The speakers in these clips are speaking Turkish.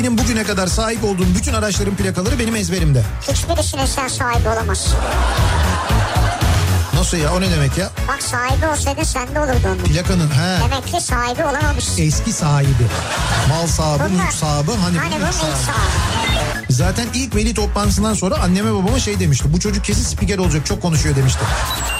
Benim bugüne kadar sahip olduğum bütün araçların plakaları benim ezberimde. Hiçbirisine sen sahibi olamazsın. Nasıl ya o ne demek ya? Bak sahibi olsaydın sende olurdu onun. Plakanın he. Demek ki sahibi olamamışsın. Eski sahibi. Mal sahibi, Bunlar- mülk sahibi. Hani, Hani bu mülk sahibi. sahibi. Zaten ilk veli toplantısından sonra anneme babama şey demişti. Bu çocuk kesin spiker olacak çok konuşuyor demişti.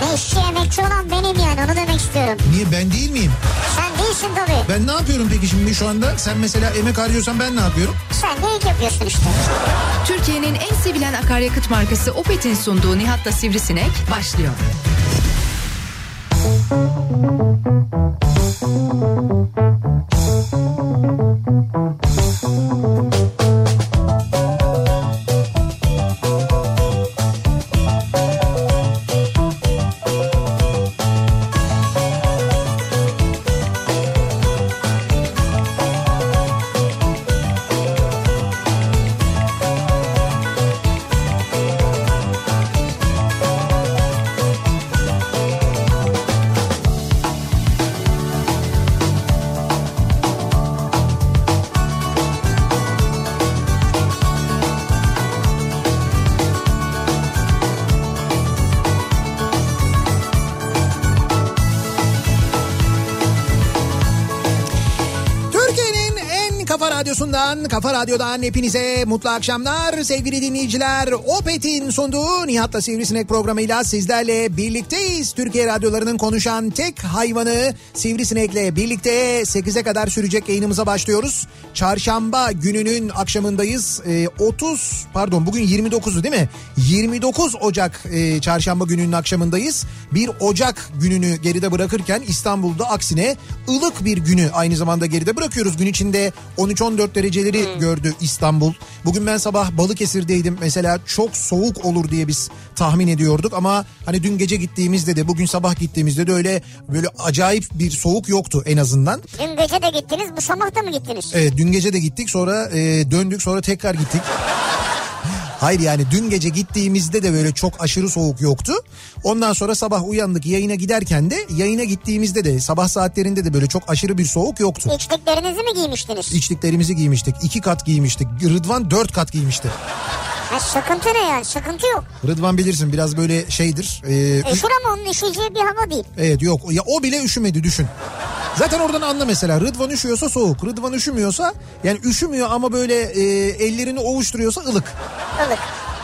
Ne işçi emekçi olan benim yani onu demek istiyorum. Niye ben değil miyim? Sen değilsin tabii. Ben ne yapıyorum peki şimdi şu anda? Sen mesela emek harcıyorsan ben ne yapıyorum? Sen de ilk yapıyorsun işte. Türkiye'nin en sevilen akaryakıt markası Opet'in sunduğu Nihat'la Sivrisinek başlıyor. Türkiye'nin kafa radyosundan, kafa radyodan hepinize mutlu akşamlar sevgili dinleyiciler. Opet'in sunduğu Nihat'la Sivrisinek programıyla sizlerle birlikteyiz. Türkiye radyolarının konuşan tek hayvanı Sivrisinek'le birlikte 8'e kadar sürecek yayınımıza başlıyoruz. Çarşamba gününün akşamındayız. Ee, 30 pardon bugün 29'u değil mi? 29 Ocak e, çarşamba gününün akşamındayız. 1 Ocak gününü geride bırakırken İstanbul'da aksine ılık bir günü aynı zamanda geride bırakıyoruz. Gün içinde 13-14 dereceleri gördü İstanbul. Bugün ben sabah Balıkesir'deydim. Mesela çok soğuk olur diye biz tahmin ediyorduk ama hani dün gece gittiğimizde de bugün sabah gittiğimizde de öyle böyle acayip bir soğuk yoktu en azından. Dün gece de gittiniz bu sabah da mı gittiniz? Evet dün gece de gittik sonra e, döndük sonra tekrar gittik. Hayır yani dün gece gittiğimizde de böyle çok aşırı soğuk yoktu. Ondan sonra sabah uyandık yayına giderken de yayına gittiğimizde de sabah saatlerinde de böyle çok aşırı bir soğuk yoktu. İçliklerinizi mi giymiştiniz? İçliklerimizi giymiştik. iki kat giymiştik. Rıdvan dört kat giymişti. Ha, sıkıntı ne yani? Sıkıntı yok. Rıdvan bilirsin biraz böyle şeydir. E, Üşür ama onun üşüyeceği bir hava değil. evet yok ya o bile üşümedi düşün. Zaten oradan anla mesela Rıdvan üşüyorsa soğuk. Rıdvan üşümüyorsa yani üşümüyor ama böyle e, ellerini ovuşturuyorsa ılık. Ilık.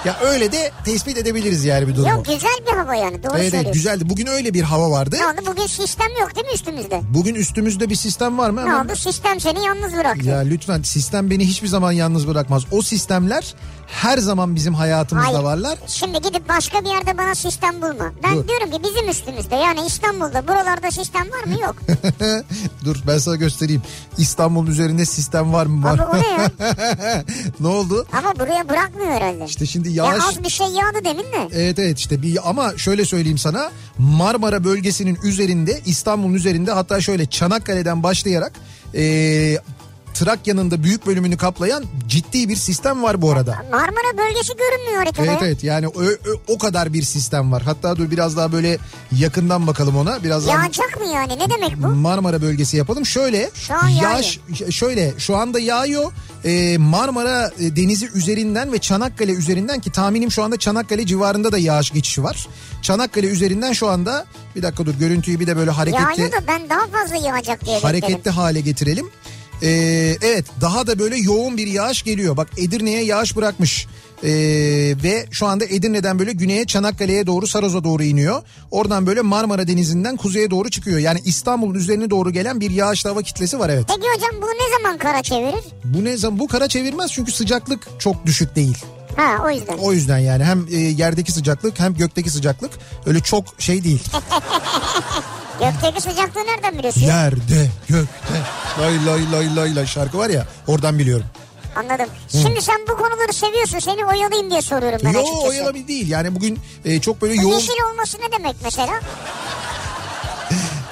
Ya öyle de tespit edebiliriz yani bir durumu. Yok güzel bir hava yani doğru Evet söylüyorsun. güzeldi. Bugün öyle bir hava vardı. Ne oldu bugün sistem yok değil mi üstümüzde? Bugün üstümüzde bir sistem var mı? Ne Ama- oldu sistem seni yalnız bıraktı. Ya lütfen sistem beni hiçbir zaman yalnız bırakmaz. O sistemler her zaman bizim hayatımızda Hayır. varlar. Şimdi gidip başka bir yerde bana sistem bulma. Ben Dur. diyorum ki bizim üstümüzde yani İstanbul'da buralarda sistem var mı? Yok. Dur ben sana göstereyim. İstanbul'un üzerinde sistem var mı? Var. Abi o ne ya? ne oldu? Ama buraya bırakmıyor herhalde. İşte şimdi Ya yağış... az bir şey yağdı demin de. Evet evet işte bir ama şöyle söyleyeyim sana Marmara bölgesinin üzerinde İstanbul'un üzerinde hatta şöyle Çanakkale'den başlayarak eee Trakya'nın da büyük bölümünü kaplayan ciddi bir sistem var bu arada. Marmara bölgesi görünmüyor haritada. Evet evet yani o, o- o kadar bir sistem var. Hatta dur biraz daha böyle yakından bakalım ona. Biraz daha Yağacak mı yani ne demek bu? Marmara bölgesi yapalım. Şöyle Şu an yağış şöyle şu anda yağıyor. Ee, Marmara e, denizi üzerinden ve Çanakkale üzerinden ki tahminim şu anda Çanakkale civarında da yağış geçişi var. Çanakkale üzerinden şu anda bir dakika dur görüntüyü bir de böyle hareketli Yağıyor da ben daha fazla yağacak diye hareketli hale getirelim. Ee, evet daha da böyle yoğun bir yağış geliyor. Bak Edirne'ye yağış bırakmış. Ee, ve şu anda Edirne'den böyle güneye Çanakkale'ye doğru Saroz'a doğru iniyor. Oradan böyle Marmara Denizi'nden kuzeye doğru çıkıyor. Yani İstanbul'un üzerine doğru gelen bir yağışlı hava kitlesi var evet. Peki hocam bu ne zaman kara çevirir? Bu ne zaman bu kara çevirmez çünkü sıcaklık çok düşük değil. Ha o yüzden. O yüzden yani hem e, yerdeki sıcaklık hem gökteki sıcaklık öyle çok şey değil. Gökteki sıcaklığı nereden biliyorsun? Yerde, gökte, lay lay lay lay lay şarkı var ya oradan biliyorum. Anladım. Şimdi sen bu konuları seviyorsun. Seni oyalayayım diye soruyorum ben Yo açıkçası. oyalabil değil. Yani bugün e, çok böyle Bu yoğun... Yeşil olması ne demek mesela?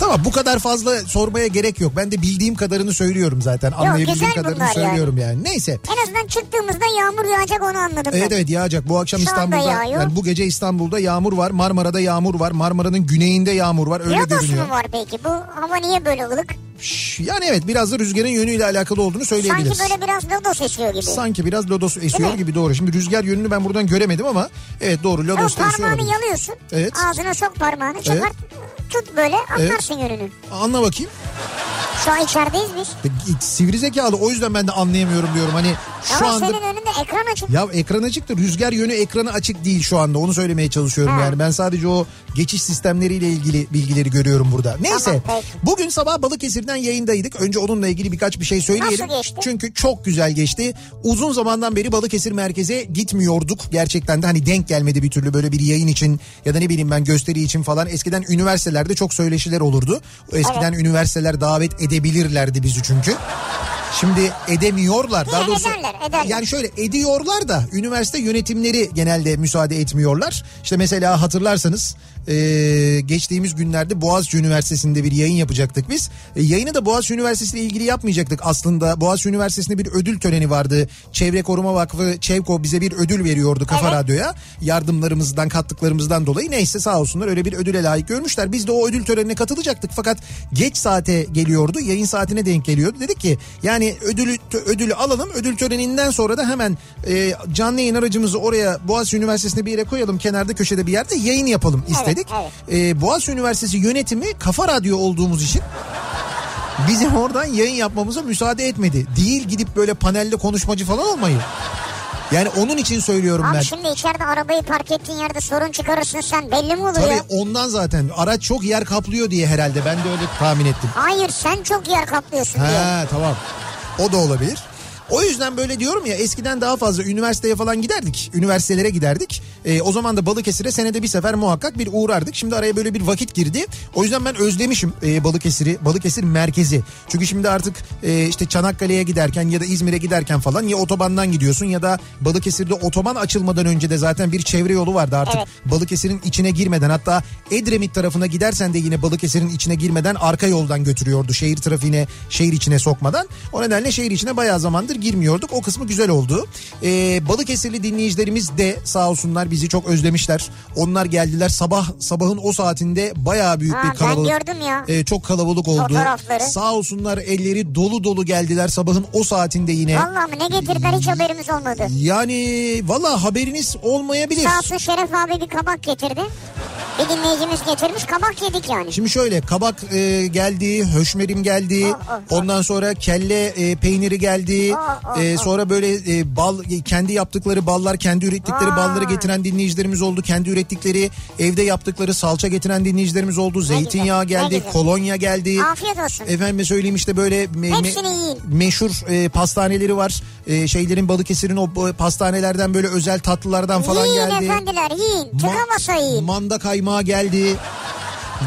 Tamam bu kadar fazla sormaya gerek yok. Ben de bildiğim kadarını söylüyorum zaten. Anlayabildiğim güzel kadarını söylüyorum yani. Neyse. En azından çıktığımızda yağmur yağacak onu anladım Evet ben. evet yağacak. Bu akşam Şu İstanbul'da yani bu gece İstanbul'da yağmur var. Marmara'da yağmur var. Marmara'nın güneyinde yağmur var. Öyle Lodos görünüyor. mu var peki? Bu hava niye böyle ılık? Yani evet biraz da rüzgarın yönüyle alakalı olduğunu söyleyebiliriz. Sanki böyle biraz lodos esiyor gibi. Sanki biraz lodos esiyor mi? gibi doğru. Şimdi rüzgar yönünü ben buradan göremedim ama evet doğru lodos da esiyor. parmağını yalıyorsun. Evet. Ağzına sok parmağını çıkart. Tut böyle anlarsın yönünü. Anla bakayım. Şu an içerideyiz biz. E, Sivri zekalı o yüzden ben de anlayamıyorum diyorum. Hani şu Ama anda... senin önünde ekran açık. Ya ekran açık da rüzgar yönü ekranı açık değil şu anda onu söylemeye çalışıyorum Ha. yani ben sadece o geçiş sistemleriyle ilgili bilgileri görüyorum burada. Neyse Tamam, peki. bugün sabah Balıkesir'den yayındaydık önce onunla ilgili birkaç bir şey söyleyelim. Nasıl geçti? Çünkü çok güzel geçti uzun zamandan beri Balıkesir merkeze gitmiyorduk gerçekten de hani denk gelmedi bir türlü böyle bir yayın için ya da ne bileyim ben gösteri için falan eskiden üniversitelerde çok söyleşiler olurdu. Eskiden üniversiteler davet edebilirlerdi bizi çünkü. Şimdi edemiyorlar. Daha doğrusu ederler, ederler. yani şöyle ediyorlar da üniversite yönetimleri genelde müsaade etmiyorlar. İşte mesela hatırlarsanız e, geçtiğimiz günlerde Boğaziçi Üniversitesi'nde bir yayın yapacaktık biz. E, yayını da Boğaziçi Üniversitesi ile ilgili yapmayacaktık aslında. Boğaziçi Üniversitesi'nde bir ödül töreni vardı. Çevre Koruma Vakfı Çevko bize bir ödül veriyordu Kafa Evet. Radyo'ya. Yardımlarımızdan kattıklarımızdan dolayı neyse sağ olsunlar öyle bir ödüle layık görmüşler. Biz de o ödül törenine katılacaktık fakat geç saate geliyordu. Yayın saatine denk geliyordu. Dedik ki yani ödülü ödülü alalım. Ödül töreninden sonra da hemen e, canlı yayın aracımızı oraya Boğaziçi Üniversitesi'nde bir yere koyalım. Kenarda köşede bir yerde yayın yapalım istedik. evet. E, Boğaziçi Üniversitesi yönetimi Kafa Radyo olduğumuz için bizim oradan yayın yapmamıza müsaade etmedi. Değil gidip böyle panelde konuşmacı falan olmayı. Yani onun için söylüyorum Abi ben. şimdi içeride arabayı park ettiğin yerde sorun çıkarırsın sen belli mi olur Tabii ya? ondan zaten araç çok yer kaplıyor diye herhalde ben de öyle tahmin ettim. Hayır sen çok yer kaplıyorsun diye. Ha tamam. O da olabilir. O yüzden böyle diyorum ya eskiden daha fazla üniversiteye falan giderdik. Üniversitelere giderdik. Ee, o zaman da Balıkesir'e senede bir sefer muhakkak bir uğrardık. Şimdi araya böyle bir vakit girdi. O yüzden ben özlemişim e, Balıkesir'i. Balıkesir merkezi. Çünkü şimdi artık e, işte Çanakkale'ye giderken ya da İzmir'e giderken falan ya otobandan gidiyorsun ya da Balıkesir'de otoban açılmadan önce de zaten bir çevre yolu vardı artık. Evet. Balıkesir'in içine girmeden hatta Edremit tarafına gidersen de yine Balıkesir'in içine girmeden arka yoldan götürüyordu. Şehir trafiğine şehir içine sokmadan. O nedenle şehir içine bayağı zamandır girmiyorduk. O kısmı güzel oldu. Ee, Balıkesirli dinleyicilerimiz de sağ olsunlar bizi çok özlemişler. Onlar geldiler sabah sabahın o saatinde bayağı büyük Ha, bir ben kalabalık. gördüm ya. Ee, çok kalabalık oldu. Fotoğrafları. Sağ olsunlar elleri dolu dolu geldiler sabahın o saatinde yine. Vallahi mi ne getirdiler hiç haberimiz olmadı. Yani valla haberiniz olmayabilir. Sağ olsun Şeref abi bir kabak getirdi. Bir dinleyicimiz getirmiş kabak yedik yani. Şimdi şöyle kabak e, geldi, höşmerim geldi. Oh, oh, oh. Ondan sonra kelle e, peyniri geldi. Oh, oh, E, oh. sonra böyle e, bal e, kendi yaptıkları ballar, kendi ürettikleri Vay. balları getiren dinleyicilerimiz oldu. Kendi ürettikleri evde yaptıkları salça getiren dinleyicilerimiz oldu. Zeytinyağı güzel, geldi, kolonya geldi. Afiyet olsun. Efendime söyleyeyim işte böyle me- yiyin. meşhur e, pastaneleri var. E, şeylerin Balıkesir'in o pastanelerden böyle özel tatlılardan falan yiyin geldi. efendiler yiyin. Ma- Tıka basa yiyin. Manda kaymağı geldi.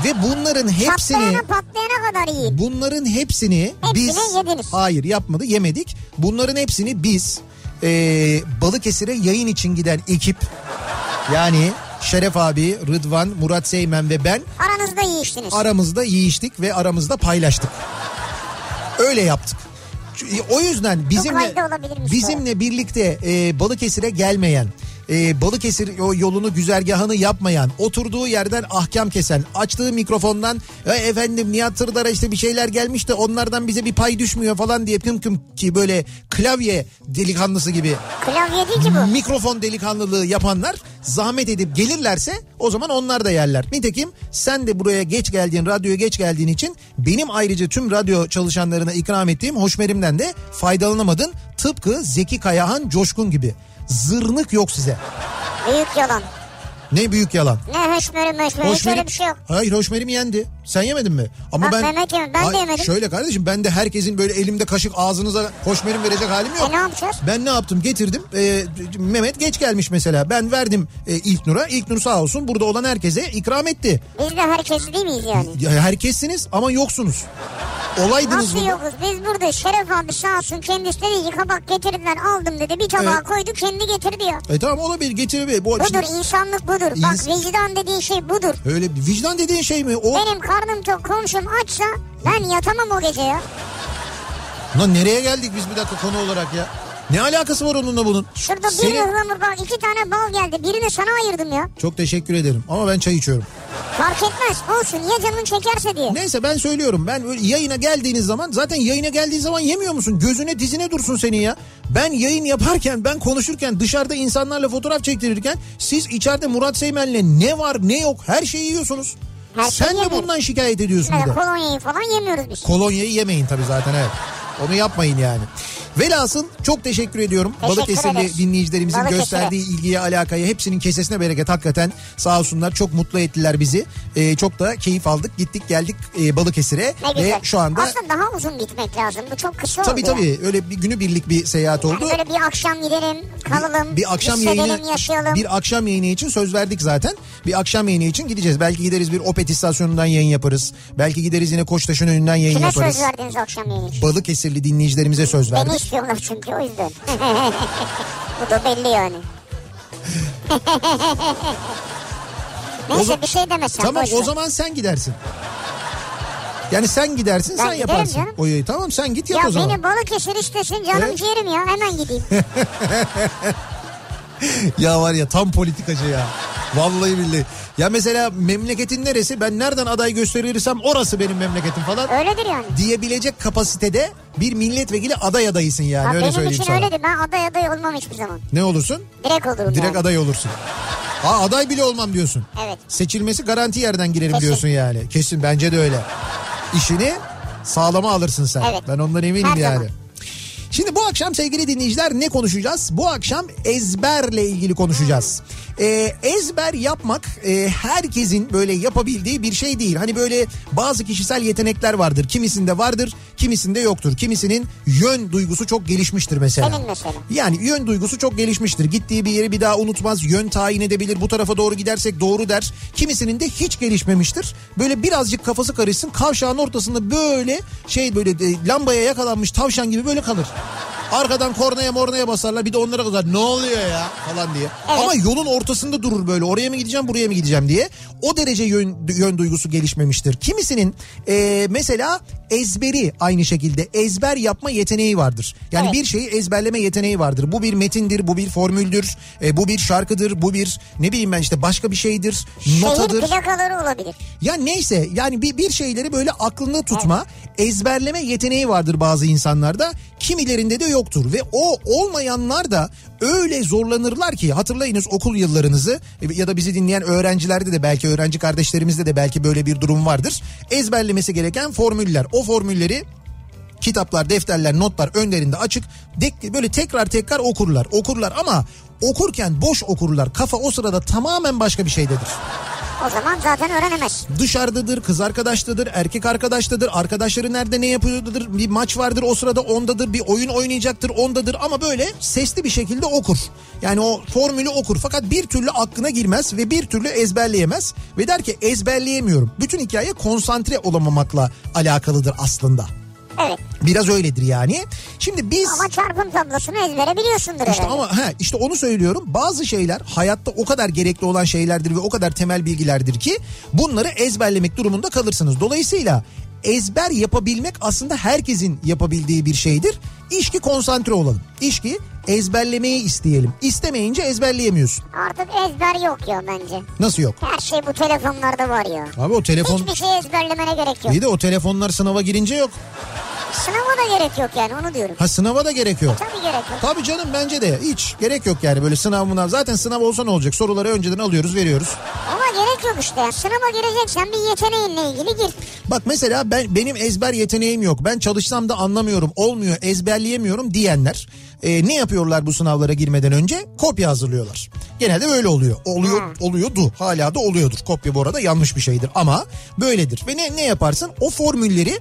Ve bunların hepsini Patlayana patlayana kadar yiyin. bunların hepsini, Hepsini biz yediniz. hayır yapmadı yemedik. Bunların hepsini biz e, Balıkesir'e yayın için giden ekip yani Şeref abi, Rıdvan, Murat Seymen ve ben Aranızda yiyiştiniz. aramızda yiyiştik ve aramızda paylaştık. Öyle yaptık. O yüzden bizimle bizimle birlikte e, Balıkesir'e gelmeyen, e, Balıkesir o yolunu güzergahını yapmayan, oturduğu yerden ahkam kesen, açtığı mikrofondan "Ya efendim Nihat Tırdar'a işte bir şeyler gelmiş de onlardan bize bir pay düşmüyor falan diye kım kım ki böyle klavye delikanlısı gibi Klavye değil ki bu. mikrofon delikanlılığı yapanlar zahmet edip gelirlerse o zaman onlar da yerler. Nitekim sen de buraya geç geldiğin, radyoya geç geldiğin için benim ayrıca tüm radyo çalışanlarına ikram ettiğim hoşmerimden de faydalanamadın. Tıpkı Zeki Kayahan Coşkun gibi. Zırnık yok size. Büyük yalan. Ne büyük yalan. Ne höşmeri möşmeri hiç öyle bir şey yok. Hayır hoşmerim yendi. Sen yemedin mi? Ama Bak ben Mehmet yemedi, ben de Ay, yemedim. Şöyle kardeşim ben de herkesin böyle elimde kaşık ağzınıza hoşmerim verecek halim yok. E ne yapacağız? Ben ne yaptım getirdim Ee, Mehmet geç gelmiş mesela ben verdim e, İlknur'a İlknur sağ olsun burada olan herkese ikram etti. Biz de herkes değil miyiz yani? Ya, herkessiniz ama yoksunuz. Olaydınız Nasıl burada. yokuz? Biz burada Şeref abi sağ olsun kendisi dedi ki kabak getirdiler aldım dedi. Bir tabağa Evet. koydu kendi getirdi ya. E tamam olabilir getirebilir. Bu Budur şimdi insanlık budur. İns- Bak vicdan dediğin şey budur. öyle bir vicdan dediğin şey mi? O Benim karnım tok komşum açsa ben yatamam o gece ya. Lan nereye geldik biz bir dakika konu olarak ya? Ne alakası var onunla bunun? Şurada bir Senin- ıhlamur bak iki tane bal geldi. Birini sana ayırdım ya. Çok teşekkür ederim ama ben çay içiyorum. Fark etmez olsun ya canın çekerse diye. Neyse ben söylüyorum ben yayına geldiğiniz zaman zaten yayına geldiğin zaman yemiyor musun? Gözüne dizine dursun senin ya. Ben yayın yaparken ben konuşurken dışarıda insanlarla fotoğraf çektirirken siz içeride Murat Seymen'le ne var ne yok her şeyi yiyorsunuz. Her Sen de bundan şikayet ediyorsun bir de. kolonyayı falan yemiyoruz biz. Kolonyayı yemeyin tabii zaten evet. Onu yapmayın yani. Velhasıl çok teşekkür ediyorum. Teşekkür Balıkesirli ederiz. dinleyicilerimizin Balıkesir'e. gösterdiği ilgiye alakaya hepsinin kesesine bereket hakikaten sağ olsunlar çok mutlu ettiler bizi. Ee, çok da keyif aldık gittik geldik e, Balıkesir'e ve şu anda Aslında daha uzun gitmek lazım. Bu çok kısa tabii oldu ya. tabii öyle bir günü birlik bir seyahat oldu. Yani böyle bir akşam gidelim, kalalım, bir akşam hissedelim, yayını yaşayalım. bir akşam yayını için söz verdik zaten. Bir akşam yayını için gideceğiz. Belki gideriz bir Opet istasyonundan yayın yaparız. Belki gideriz yine Koçtaş'ın önünden yayın Kime yaparız. söz verdiniz akşam yayını için? Balıkesirli dinleyicilerimize söz verdik. Beni istiyorlar çünkü o yüzden. Bu da belli yani. Neyse bir şey demesen. Tamam o zaman sen gidersin. Yani sen gidersin Ben sen yaparsın. canım. O yayı. Tamam sen git yap Ya o zaman. beni Balıkesir istesin canım Evet. ciğerim ya hemen gideyim. Ya var ya tam politikacı ya. Vallahi billahi. Ya mesela memleketin neresi ben nereden aday gösterirsem orası benim memleketim falan Öyledir yani. diyebilecek kapasitede bir milletvekili aday adayısın yani Ha, öyle benim söyleyeyim için sana. öyledir. Ben aday aday olmam hiçbir zaman. Ne olursun? Direkt olurum Direkt yani. aday olursun. Aa, aday bile olmam diyorsun. Evet. Seçilmesi garanti yerden girerim Kesin. diyorsun yani. Kesin bence de öyle. İşini sağlama alırsın sen. Evet. Ben ondan eminim Her yani. zaman. Şimdi bu akşam sevgili dinleyiciler ne konuşacağız? Bu akşam ezberle ilgili konuşacağız. Ee, ezber yapmak e, herkesin böyle yapabildiği bir şey değil. Hani böyle bazı kişisel yetenekler vardır. Kimisinde vardır, kimisinde yoktur. Kimisinin yön duygusu çok gelişmiştir mesela. Senin mesela. Yani yön duygusu çok gelişmiştir. Gittiği bir yeri bir daha unutmaz. Yön tayin edebilir. Bu tarafa doğru gidersek doğru der. Kimisinin de hiç gelişmemiştir. Böyle birazcık kafası karışsın. Kavşağın ortasında böyle şey böyle e, lambaya yakalanmış tavşan gibi böyle kalır. Arkadan kornaya mornaya basarlar bir de onlara kızar ne oluyor ya falan diye. Evet. Ama yolun ortasında durur böyle oraya mı gideceğim buraya mı gideceğim diye. O derece yön, yön duygusu gelişmemiştir. Kimisinin e, mesela ezberi aynı şekilde ezber yapma yeteneği vardır. Yani Evet. bir şeyi ezberleme yeteneği vardır. Bu bir metindir, bu bir formüldür, e, bu bir şarkıdır, bu bir ne bileyim ben işte başka bir şeydir, notadır. Şehir plakaları olabilir. Ya neyse yani bir, bir şeyleri böyle aklında tutma, ezberleme yeteneği vardır bazı insanlarda. Kimilerinde de yoktur ve o olmayanlar da öyle zorlanırlar ki hatırlayınız okul yıllarınızı e, ya da bizi dinleyen öğrencilerde de belki öğrenci kardeşlerimizde de belki böyle bir durum vardır. Ezberlemesi gereken formüller. O formülleri kitaplar, defterler, notlar önlerinde açık. Böyle tekrar tekrar okurlar. Okurlar ama okurken boş okurlar. Kafa o sırada tamamen başka bir şeydedir. O zaman zaten öğrenemez. Dışarıdadır, kız arkadaştadır, erkek arkadaştadır, arkadaşları nerede ne yapıyordur, bir maç vardır o sırada ondadır, bir oyun oynayacaktır ondadır ama böyle sesli bir şekilde okur. Yani o formülü okur fakat bir türlü aklına girmez ve bir türlü ezberleyemez ve der ki ezberleyemiyorum. Bütün hikaye konsantre olamamakla alakalıdır aslında. Evet. Biraz öyledir yani. Şimdi biz... Ama çarpım tablosunu ezbere biliyorsundur İşte herhalde. ama he, işte onu söylüyorum. Bazı şeyler hayatta o kadar gerekli olan şeylerdir ve o kadar temel bilgilerdir ki bunları ezberlemek durumunda kalırsınız. Dolayısıyla ezber yapabilmek aslında herkesin yapabildiği bir şeydir. İş ki konsantre olalım. İş ki ezberlemeyi isteyelim. İstemeyince ezberleyemiyorsun. Artık ezber yok ya bence. Nasıl yok? Her şey bu telefonlarda var ya. Abi o telefon... Hiçbir şey ezberlemene gerek yok. İyi de o telefonlar sınava girince yok. Sınava da gerek yok yani onu diyorum. Ha sınava da gerek yok. Tabii gerek yok. Tabii canım bence de hiç gerek yok yani böyle sınav mınav. Zaten sınav olsa ne olacak? Soruları önceden alıyoruz veriyoruz. Ama gerek yok işte. Yani Sınava gireceksen bir yeteneğinle ilgili gir. Bak mesela ben benim ezber yeteneğim yok. Ben çalışsam da anlamıyorum, olmuyor, ezberleyemiyorum diyenler e, ne yapıyorlar bu sınavlara girmeden önce? Kopya hazırlıyorlar. Genelde böyle oluyor. Oluyor, Ha. oluyordu. Hala da oluyordur. Kopya bu arada yanlış bir şeydir ama böyledir. Ve ne ne yaparsın? O formülleri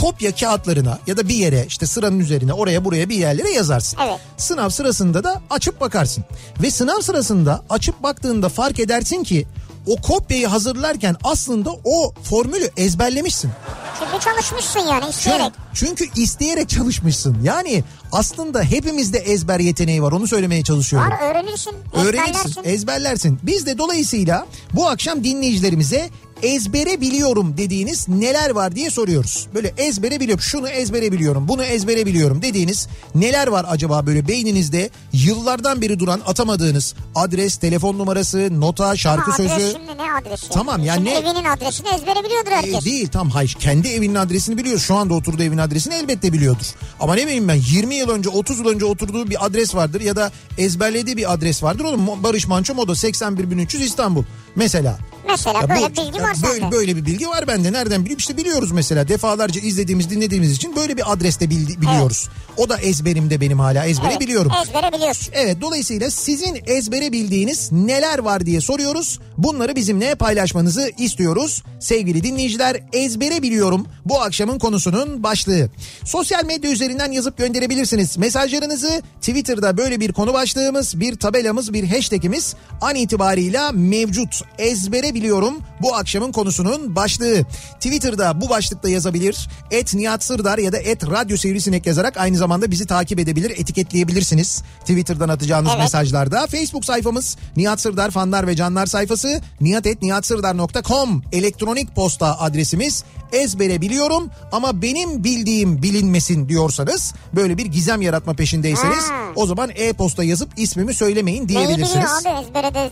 kopya kağıtlarına ya da bir yere işte sıranın üzerine oraya buraya bir yerlere yazarsın. Evet. Sınav sırasında da açıp bakarsın. Ve sınav sırasında açıp baktığında fark edersin ki o kopyayı hazırlarken aslında o formülü ezberlemişsin. Çünkü çalışmışsın yani isteyerek. Çünkü, çünkü isteyerek çalışmışsın. Yani aslında hepimizde ezber yeteneği var onu söylemeye çalışıyorum. Var öğrenirsin, Öğrenirsin, ezberlersin. ezberlersin. Biz de dolayısıyla bu akşam dinleyicilerimize ezbere biliyorum dediğiniz neler var diye soruyoruz. Böyle ezbere biliyorum, şunu ezbere biliyorum, bunu ezbere biliyorum dediğiniz neler var acaba böyle beyninizde yıllardan beri duran atamadığınız adres, telefon numarası, nota, şarkı Ama adres sözü. şimdi ne adresi? Tamam, yani Şimdi ne- evinin adresini ezbere biliyordur herkes. E, değil tam hayır kendi evinin adresini biliyor. Şu anda oturduğu evin adresini elbette biliyordur. Ama ne bileyim ben 20 yıl önce 30 yıl önce oturduğu bir adres vardır ya da ezberlediği bir adres vardır. Oğlum Barış Manço Moda 81300 İstanbul mesela. Mesela Ya böyle bu- bilgi var böyle, sende. böyle bir bilgi var bende. Nereden bileyim? İşte biliyoruz mesela. Defalarca izlediğimiz, dinlediğimiz için böyle bir adreste bildi- biliyoruz. O da ezberimde benim hala ezbere Evet, biliyorum. Ezbere biliyorsun. Evet dolayısıyla sizin ezbere bildiğiniz neler var diye soruyoruz. Bunları bizimle paylaşmanızı istiyoruz. Sevgili dinleyiciler ezbere biliyorum bu akşamın konusunun başlığı. Sosyal medya üzerinden yazıp gönderebilirsiniz. Mesajlarınızı Twitter'da böyle bir konu başlığımız, bir tabelamız, bir hashtagimiz an itibarıyla mevcut. Ezbere biliyorum bu akşamın konusunun başlığı. Twitter'da bu başlıkla yazabilir. Et Nihat Sırdar ya da et Radyo Sivrisinek yazarak aynı zamanda bizi takip edebilir, etiketleyebilirsiniz. Twitter'dan atacağınız Evet. mesajlarda. Facebook sayfamız Nihat Sırdar fanlar ve canlar sayfası nihatetnihatsırdar.com elektronik posta adresimiz ezbere biliyorum ama benim bildiğim bilinmesin diyorsanız böyle bir gizem yaratma peşindeyseniz Ha. o zaman e-posta yazıp ismimi söylemeyin Neyi diyebilirsiniz. biliyor abi ezbere de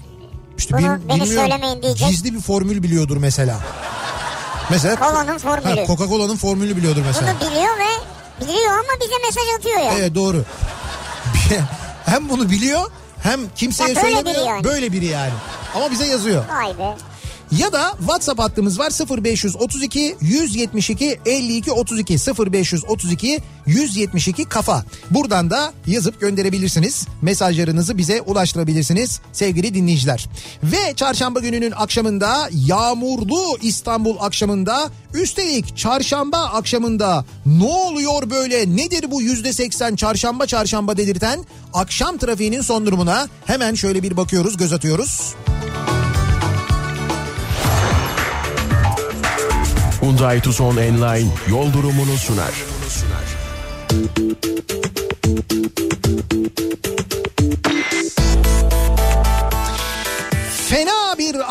İşte bunu bil- beni söylemeyin diyecek. Gizli bir formül biliyordur mesela. Mesela Kolanın formülü. Ha, Coca-Cola'nın formülü biliyordur mesela. Bunu biliyor ve biliyor ama bize mesaj atıyor ya. Evet doğru. hem bunu biliyor hem kimseye Ya böyle söylemiyor. biri yani. Böyle biri yani. Ama bize yazıyor. Vay be. Ya da WhatsApp hattımız var 0532 172 52 32 0532 172 kafa. Buradan da yazıp gönderebilirsiniz. Mesajlarınızı bize ulaştırabilirsiniz sevgili dinleyiciler. Ve çarşamba gününün akşamında yağmurlu İstanbul akşamında üstelik çarşamba akşamında ne oluyor böyle nedir bu yüzde seksen çarşamba çarşamba dedirten akşam trafiğinin son durumuna hemen şöyle bir bakıyoruz göz atıyoruz. Hyundai Tucson Enline yol durumunu sunar. Fena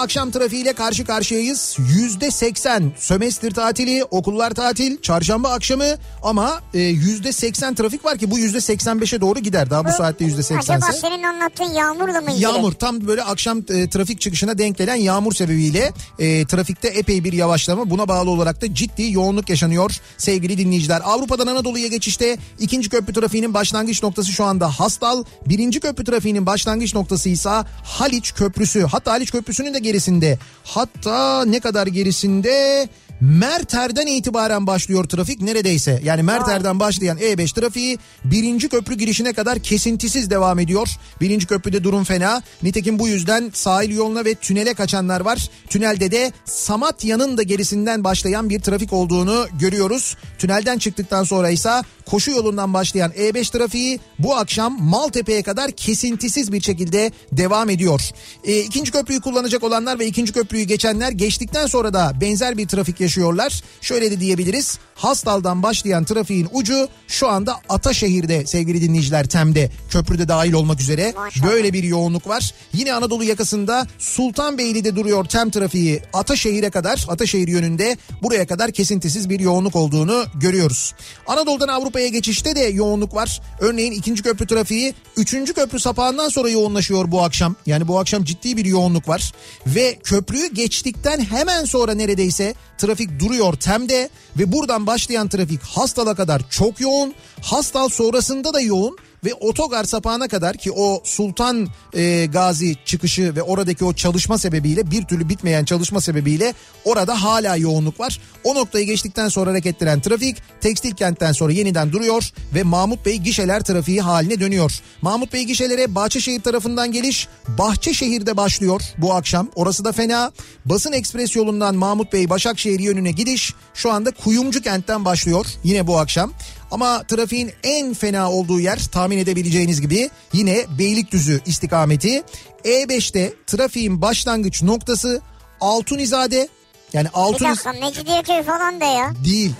akşam trafiğiyle karşı karşıyayız. Yüzde seksen sömestr tatili, okullar tatil, çarşamba akşamı ama e, yüzde seksen trafik var ki bu yüzde seksen beşe doğru gider. Daha bu saatte yüzde Acaba seksense. senin anlattığın yağmurla mı ilgili? Yağmur tam böyle akşam e, trafik çıkışına denk gelen yağmur sebebiyle e, trafikte epey bir yavaşlama buna bağlı olarak da ciddi yoğunluk yaşanıyor sevgili dinleyiciler. Avrupa'dan Anadolu'ya geçişte ikinci köprü trafiğinin başlangıç noktası şu anda Hastal. Birinci köprü trafiğinin başlangıç noktası ise Haliç Köprüsü. Hatta Haliç Köprüsü'nün de gerisinde hatta ne kadar gerisinde Merter'den itibaren başlıyor trafik neredeyse. Yani Merter'den başlayan E5 trafiği birinci köprü girişine kadar kesintisiz devam ediyor. Birinci köprüde durum fena. Nitekim bu yüzden sahil yoluna ve tünele kaçanlar var. Tünelde de Samatya'nın da gerisinden başlayan bir trafik olduğunu görüyoruz. Tünelden çıktıktan sonra ise koşu yolundan başlayan E5 trafiği bu akşam Maltepe'ye kadar kesintisiz bir şekilde devam ediyor. E, ikinci köprüyü kullanacak olanlar ve ikinci köprüyü geçenler geçtikten sonra da benzer bir trafik yaşıyorlar. Şöyle de diyebiliriz. Hastal'dan başlayan trafiğin ucu şu anda Ataşehir'de sevgili dinleyiciler Tem'de köprüde dahil olmak üzere böyle bir yoğunluk var. Yine Anadolu yakasında Sultanbeyli'de duruyor Tem trafiği Ataşehir'e kadar Ataşehir yönünde buraya kadar kesintisiz bir yoğunluk olduğunu görüyoruz. Anadolu'dan Avrupa'ya geçişte de yoğunluk var. Örneğin ikinci köprü trafiği üçüncü köprü sapağından sonra yoğunlaşıyor bu akşam. Yani bu akşam ciddi bir yoğunluk var. Ve köprüyü geçtikten hemen sonra neredeyse trafik duruyor Tem'de ve buradan başlayan trafik Hastal'a kadar çok yoğun. Hastal sonrasında da yoğun ve otogar sapağına kadar ki o Sultan e, Gazi çıkışı ve oradaki o çalışma sebebiyle bir türlü bitmeyen çalışma sebebiyle orada hala yoğunluk var. O noktayı geçtikten sonra hareketlendiren trafik tekstil kentten sonra yeniden duruyor ve Mahmut Bey gişeler trafiği haline dönüyor. Mahmut Bey gişelere Bahçeşehir tarafından geliş Bahçeşehir'de başlıyor bu akşam. Orası da fena. Basın Ekspres yolundan Mahmut Bey Başakşehir yönüne gidiş şu anda Kuyumcu kentten başlıyor yine bu akşam. Ama trafiğin en fena olduğu yer tahmin edebileceğiniz gibi yine Beylikdüzü istikameti. E5'te trafiğin başlangıç noktası Altunizade yani Bir Altuniz dakika Mecidiyeköy falan da ya. değil.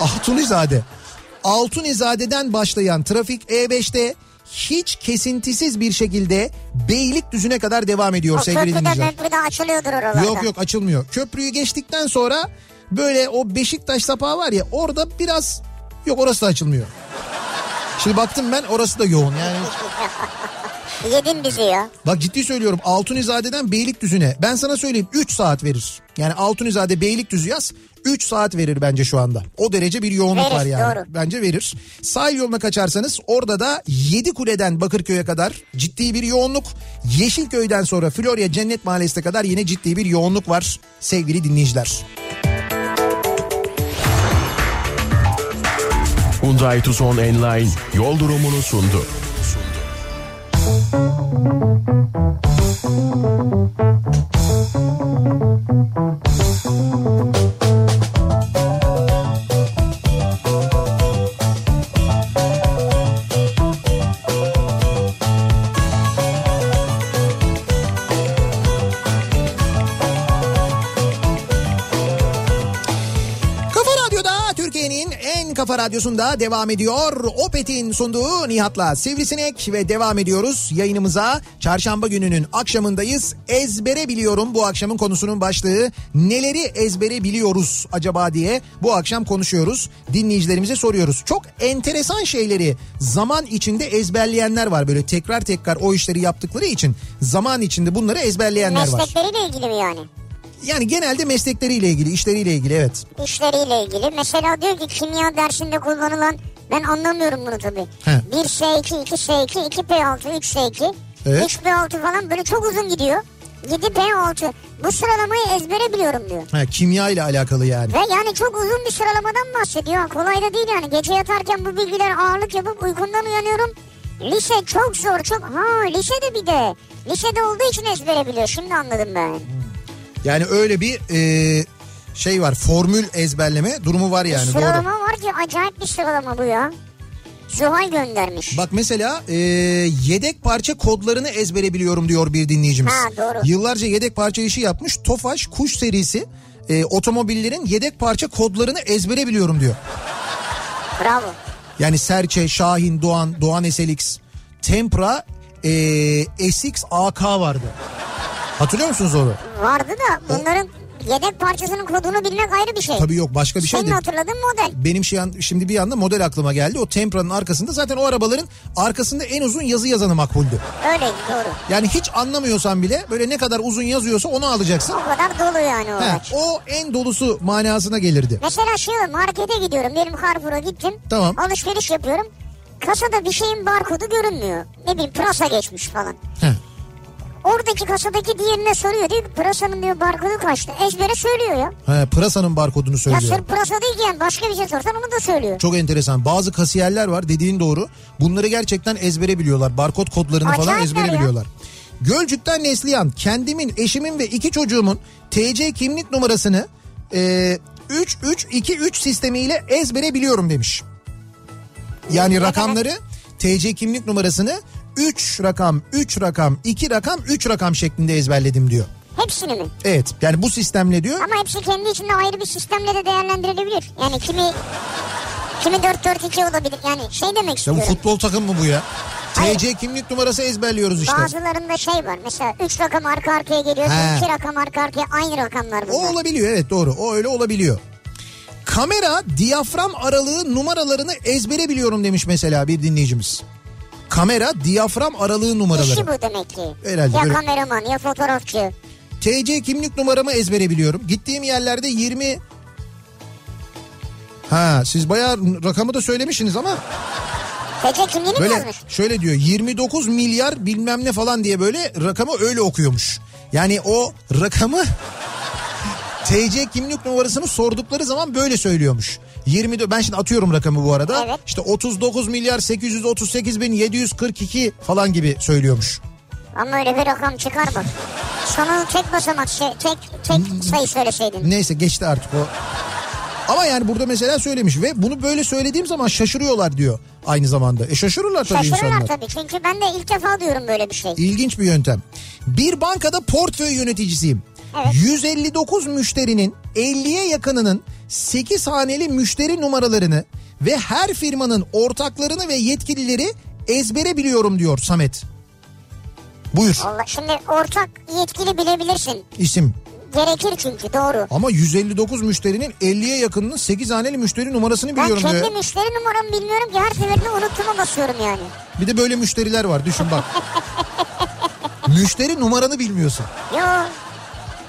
Altunizade. Altunizade'den başlayan trafik E5'te hiç kesintisiz bir şekilde Beylikdüzü'ne kadar devam ediyor O sevgili köprüde dinleyiciler. möprüde açılıyordur oralarda. Yok yok açılmıyor. Köprüyü geçtikten sonra böyle o Beşiktaş sapağı var ya orada biraz yok orası da açılmıyor. Şimdi baktım ben orası da yoğun yani. Yedin bizi ya. Bak ciddi söylüyorum Altunizade'den Beylikdüzü'ne ben sana söyleyeyim 3 saat verir. Yani Altunizade Beylikdüzü yaz 3 saat verir bence şu anda. O derece bir yoğunluk Verir, var yani. doğru. Bence verir. Sahil yoluna kaçarsanız orada da 7 kuleden Bakırköy'e kadar ciddi bir yoğunluk. Yeşilköy'den sonra Florya Cennet Mahallesi'ne kadar yine ciddi bir yoğunluk var sevgili dinleyiciler. Hyundai Tucson Enline yol durumunu sundu. Kafa radyosunda devam ediyor. Opet'in sunduğu Nihat'la Sivrisinek ve devam ediyoruz yayınımıza. Çarşamba gününün akşamındayız. Ezbere biliyorum bu akşamın konusunun başlığı. Neleri ezbere biliyoruz acaba diye bu akşam konuşuyoruz. Dinleyicilerimize soruyoruz. Çok enteresan şeyleri zaman içinde ezberleyenler var. Böyle tekrar tekrar o işleri yaptıkları için zaman içinde bunları ezberleyenler var. Meslekleriyle ilgili mi yani? Yani genelde meslekleriyle ilgili, işleriyle ilgili evet. İşleriyle ilgili. Mesela diyor ki kimya dersinde kullanılan ben anlamıyorum bunu tabii. He. 1S2, 2S2, 2P6, 3S2, Evet. 3P6 falan böyle çok uzun gidiyor. 7P6. Bu sıralamayı ezbere biliyorum diyor. Ha, kimya ile alakalı yani. Ve yani çok uzun bir sıralamadan bahsediyor. Kolay da değil yani. Gece yatarken bu bilgiler ağırlık yapıp uykumdan uyanıyorum. Lise çok zor çok. Ha lisede bir de. Lisede olduğu için ezbere biliyor. Şimdi anladım ben. Yani öyle bir e, şey var formül ezberleme durumu var yani doğru. Sıralama var ki acayip bir sıralama bu ya. Zuhal göndermiş. Bak mesela e, yedek parça kodlarını ezbere biliyorum diyor bir dinleyicimiz. Ha, doğru. Yıllarca yedek parça işi yapmış. Tofaş Kuş serisi e, otomobillerin yedek parça kodlarını ezbere biliyorum diyor. Bravo. Yani Serçe, Şahin, Doğan, Doğan SLX, Tempra, e, SX AK vardı. Hatırlıyor musunuz onu? Vardı da bunların yedek parçasının kodunu bilmek ayrı bir şey. Tabii yok başka bir şey Senin değil. hatırladığın model. Benim şey an- şimdi bir anda model aklıma geldi. O Tempra'nın arkasında zaten o arabaların arkasında en uzun yazı yazanı makbuldü. Öyleydi doğru. Yani hiç anlamıyorsan bile böyle ne kadar uzun yazıyorsa onu alacaksın. O kadar dolu yani o He, araç. o en dolusu manasına gelirdi. Mesela şey markete gidiyorum. Diyelim Carrefour'a gittim. Tamam. Alışveriş yapıyorum. Kasada bir şeyin barkodu görünmüyor. Ne bileyim pırasa geçmiş falan. He. Oradaki kasadaki diğerine soruyor. Diyor ki pırasanın diyor barkodu kaçtı. Ezbere söylüyor ya. He, pırasanın barkodunu Ya söylüyor. sırf pırasa değil ki yani başka bir şey sorsan onu da söylüyor. Çok enteresan. Bazı kasiyerler var dediğin doğru. Bunları gerçekten ezbere biliyorlar. Barkod kodlarını falan Acayipler ezbere ya. biliyorlar. Gölcük'ten Neslihan kendimin, eşimin ve iki çocuğumun TC kimlik numarasını e, 3323 sistemiyle ezbere biliyorum demiş. Yani rakamları TC kimlik numarasını 3 rakam, 3 rakam, 2 rakam, 3 rakam şeklinde ezberledim diyor. Hepsini mi? Evet yani bu sistemle diyor. Ama hepsi kendi içinde ayrı bir sistemle de değerlendirilebilir. Yani kimi kimi 4-4-2 olabilir. Yani şey demek Ya bu istiyorum. futbol takım mı bu ya? Hayır. TC kimlik numarası ezberliyoruz işte. Bazılarında şey var. Mesela 3 rakam arka arkaya geliyor. He. 2 rakam arka arkaya aynı rakamlar O bunlar. olabiliyor evet doğru. O öyle olabiliyor. Kamera diyafram aralığı numaralarını ezbere biliyorum demiş mesela bir dinleyicimiz. Kamera diyafram aralığı numaraları. İşi bu demek ki. Herhalde ya böyle- kameraman ya fotoğrafçı. TC kimlik numaramı ezbere biliyorum. Gittiğim yerlerde 20 Ha siz bayağı rakamı da söylemişsiniz ama TC kimliğini mi böyle yazmış? şöyle diyor 29 milyar bilmem ne falan diye böyle rakamı öyle okuyormuş. Yani o rakamı TC kimlik numarasını sordukları zaman böyle söylüyormuş. 20 ben şimdi atıyorum rakamı bu arada. Evet. İşte 39 milyar 838 bin 742 falan gibi söylüyormuş. Ama öyle bir rakam çıkar bak. Sonu tek basamak şey, tek tek sayı söyleseydin. Neyse geçti artık o. Ama yani burada mesela söylemiş ve bunu böyle söylediğim zaman şaşırıyorlar diyor aynı zamanda. E şaşırırlar tabii Şaşırırlar insanlar. tabii. Çünkü ben de ilk defa diyorum böyle bir şey. İlginç bir yöntem. Bir bankada portföy yöneticisiyim. Evet. 159 müşterinin 50'ye yakınının 8 haneli müşteri numaralarını ve her firmanın ortaklarını ve yetkilileri ezbere biliyorum diyor Samet. Buyur Allah şimdi ortak yetkili bilebilirsin. isim. Gerekir çünkü doğru. Ama 159 müşterinin 50'ye yakınının 8 haneli müşteri numarasını Ben biliyorum kendi diyor. müşteri numaramı bilmiyorum ki her seferinde unuttuğuma basıyorum yani. Bir de böyle müşteriler var düşün bak. Müşteri numaranı bilmiyorsun. Yo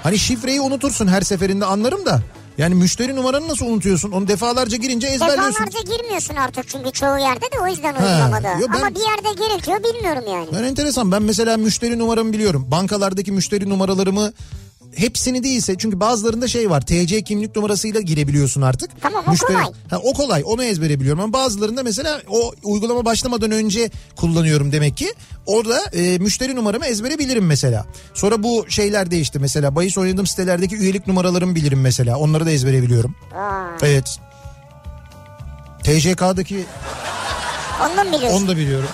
Hani şifreyi unutursun her seferinde anlarım da. Yani müşteri numaranı nasıl unutuyorsun? Onu defalarca girince ezberliyorsun. defalarca girmiyorsun artık çünkü çoğu yerde de o yüzden uygulamada. yo ben- Ama bir yerde gerekiyor bilmiyorum yani. Ben enteresan. Ben mesela müşteri numaramı biliyorum. Bankalardaki müşteri numaralarımı hepsini değilse çünkü bazılarında şey var TC kimlik numarasıyla girebiliyorsun artık. Tamam, o kolay. Ha, o kolay onu ezbere biliyorum ama bazılarında mesela o uygulama başlamadan önce kullanıyorum demek ki. Orada e, müşteri numaramı ezbere bilirim mesela. Sonra bu şeyler değişti mesela bahis oynadığım sitelerdeki üyelik numaralarımı bilirim mesela onları da ezbere biliyorum. Aa, Evet. TCK'daki ondan biliyorsun. onu da biliyorum.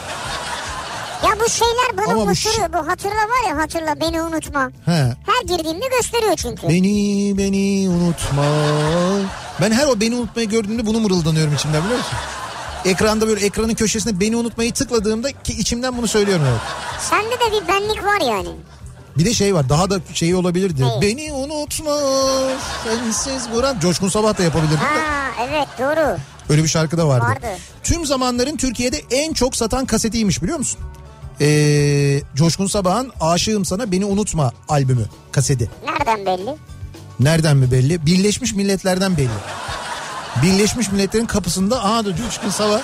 Bu şeyler bana Ama bu unutturuyor. Bu hatırla var ya hatırla beni unutma. He. Her girdiğimde gösteriyor çünkü. Beni beni unutma. Ben her o beni unutmayı gördüğümde bunu mırıldanıyorum içimden biliyor musun? Ekranda böyle ekranın köşesinde beni unutmayı tıkladığımda ki içimden bunu söylüyorum. Evet. Sende de bir benlik var yani. Bir de şey var daha da şeyi olabilirdi. Ne? Beni unutma sensiz buram. Coşkun Sabah da yapabilirdim de. Ha evet doğru. Öyle bir şarkı da vardı. Vardı. Tüm zamanların Türkiye'de en çok satan kasetiymiş biliyor musun? Ee, Coşkun Sabah'ın Aşığım Sana Beni Unutma albümü kaseti. Nereden belli? Nereden mi belli? Birleşmiş Milletler'den belli. Birleşmiş Milletler'in kapısında aha da Coşkun Sabah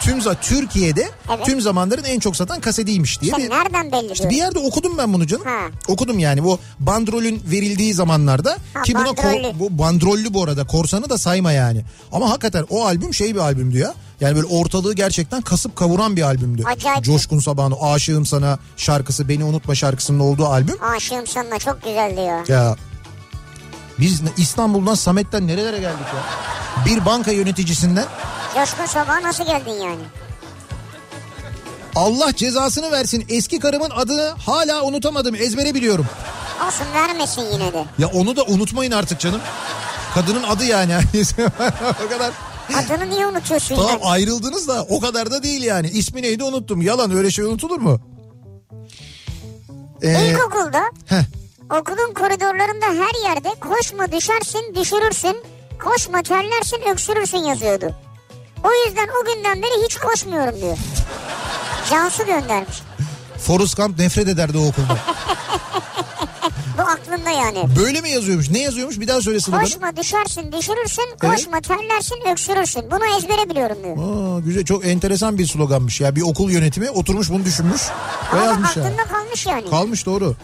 tüm za- Türkiye'de Evet. tüm zamanların en çok satan kasetiymiş diye Sen bir nereden belli işte bir yerde okudum ben bunu canım. Ha. Okudum yani bu bandrolün verildiği zamanlarda Ha, ki buna ko- bu bandrollü bu arada korsanı da sayma yani. Ama hakikaten o albüm şey bir albümdü ya. Yani böyle ortalığı gerçekten kasıp kavuran bir albümdü. Acayip. Coşkun Sabah'ın Aşığım Sana şarkısı Beni Unutma şarkısının olduğu albüm. Aşığım sana çok güzeldi ya. Ya biz İstanbul'dan Samet'ten nerelere geldik ya? Bir banka yöneticisinden Coşkun Sabah'a nasıl geldin yani? Allah cezasını versin eski karımın adını hala unutamadım ezbere biliyorum. Olsun vermesin yine de. Ya onu da unutmayın artık canım. Kadının adı yani. o kadar. Adını niye unutuyorsun Tamam yani? ayrıldınız da o kadar da değil yani. İsmi neydi unuttum. Yalan öyle şey unutulur mu? Ee, İlkokulda heh, okulun koridorlarında her yerde koşma düşersin düşürürsün, koşma terlersin öksürürsün yazıyordu. O yüzden o günden beri hiç koşmuyorum diyor. Cansu göndermiş. Forrest Gump nefret ederdi o okulda. Bu aklında yani. Böyle mi yazıyormuş? Ne yazıyormuş? Bir daha söyle sloganı. Koşma düşersin düşürürsün, koşma terlersin öksürürsün. Bunu ezbere biliyorum diyor. Aa, güzel çok enteresan bir sloganmış ya. Bir okul yönetimi oturmuş bunu düşünmüş ve Ama yazmış ya. aklında kalmış yani. Kalmış doğru.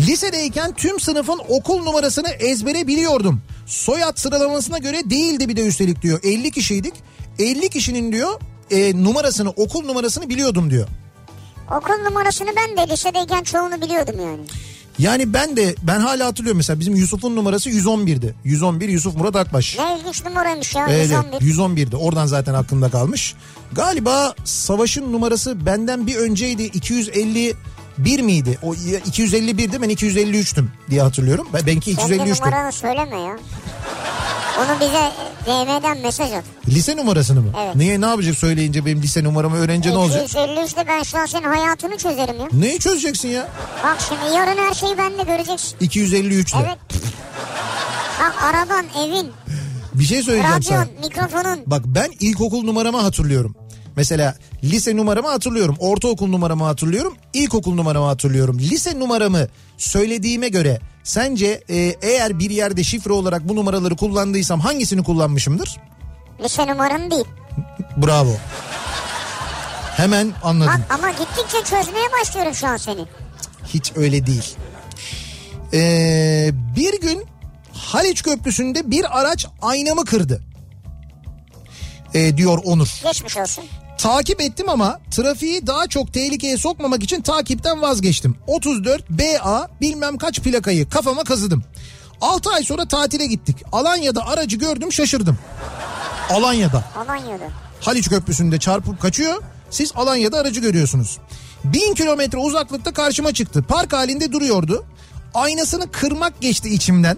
Lisedeyken tüm sınıfın okul numarasını ezbere biliyordum. Soyad sıralamasına göre değildi bir de üstelik diyor. 50 kişiydik. 50 kişinin diyor e, numarasını okul numarasını biliyordum diyor. Okul numarasını ben de lisedeyken çoğunu biliyordum yani. Yani ben de ben hala hatırlıyorum mesela bizim Yusuf'un numarası 111'di. 111 Yusuf Murat Akbaş. Ne ilginç numaraymış ya Evet, 111. 111'di. Oradan zaten aklımda kalmış. Galiba Savaş'ın numarası benden bir önceydi. 251 miydi? O 251'di ben 253'tüm diye hatırlıyorum. Ben benki Kendi 253'tüm. numaranı söyleme ya. Onu bize DM'den mesaj at. Lise numarasını mı? Evet. Niye ne yapacak söyleyince benim lise numaramı öğrenince ne olacak? 253'te ben şu an senin hayatını çözerim ya. Neyi çözeceksin ya? Bak şimdi yarın her şeyi bende göreceksin. 253'te. Evet. Bak araban, evin, Bir şey söyleyeceğim sana. radyon, mikrofonun. Bak ben ilkokul numaramı hatırlıyorum. Mesela lise numaramı hatırlıyorum. Ortaokul numaramı hatırlıyorum. İlkokul numaramı hatırlıyorum. Lise numaramı söylediğime göre sence e, eğer bir yerde şifre olarak bu numaraları kullandıysam hangisini kullanmışımdır? Lise numaranı değil. Bravo. Hemen anladım. Bak ama gittikçe çözmeye başlıyorum şu an seni. Hiç öyle değil. Ee, bir gün Haliç Köprüsü'nde bir araç aynamı kırdı. Ee, diyor Onur. Geçmiş olsun. Takip ettim ama trafiği daha çok tehlikeye sokmamak için takipten vazgeçtim. 34 BA bilmem kaç plakayı kafama kazıdım. 6 ay sonra tatile gittik. Alanya'da aracı gördüm şaşırdım. Alanya'da. Alanya'da. Haliç Köprüsü'nde çarpıp kaçıyor. Siz Alanya'da aracı görüyorsunuz. Bin kilometre uzaklıkta karşıma çıktı. Park halinde duruyordu. Aynasını kırmak geçti içimden.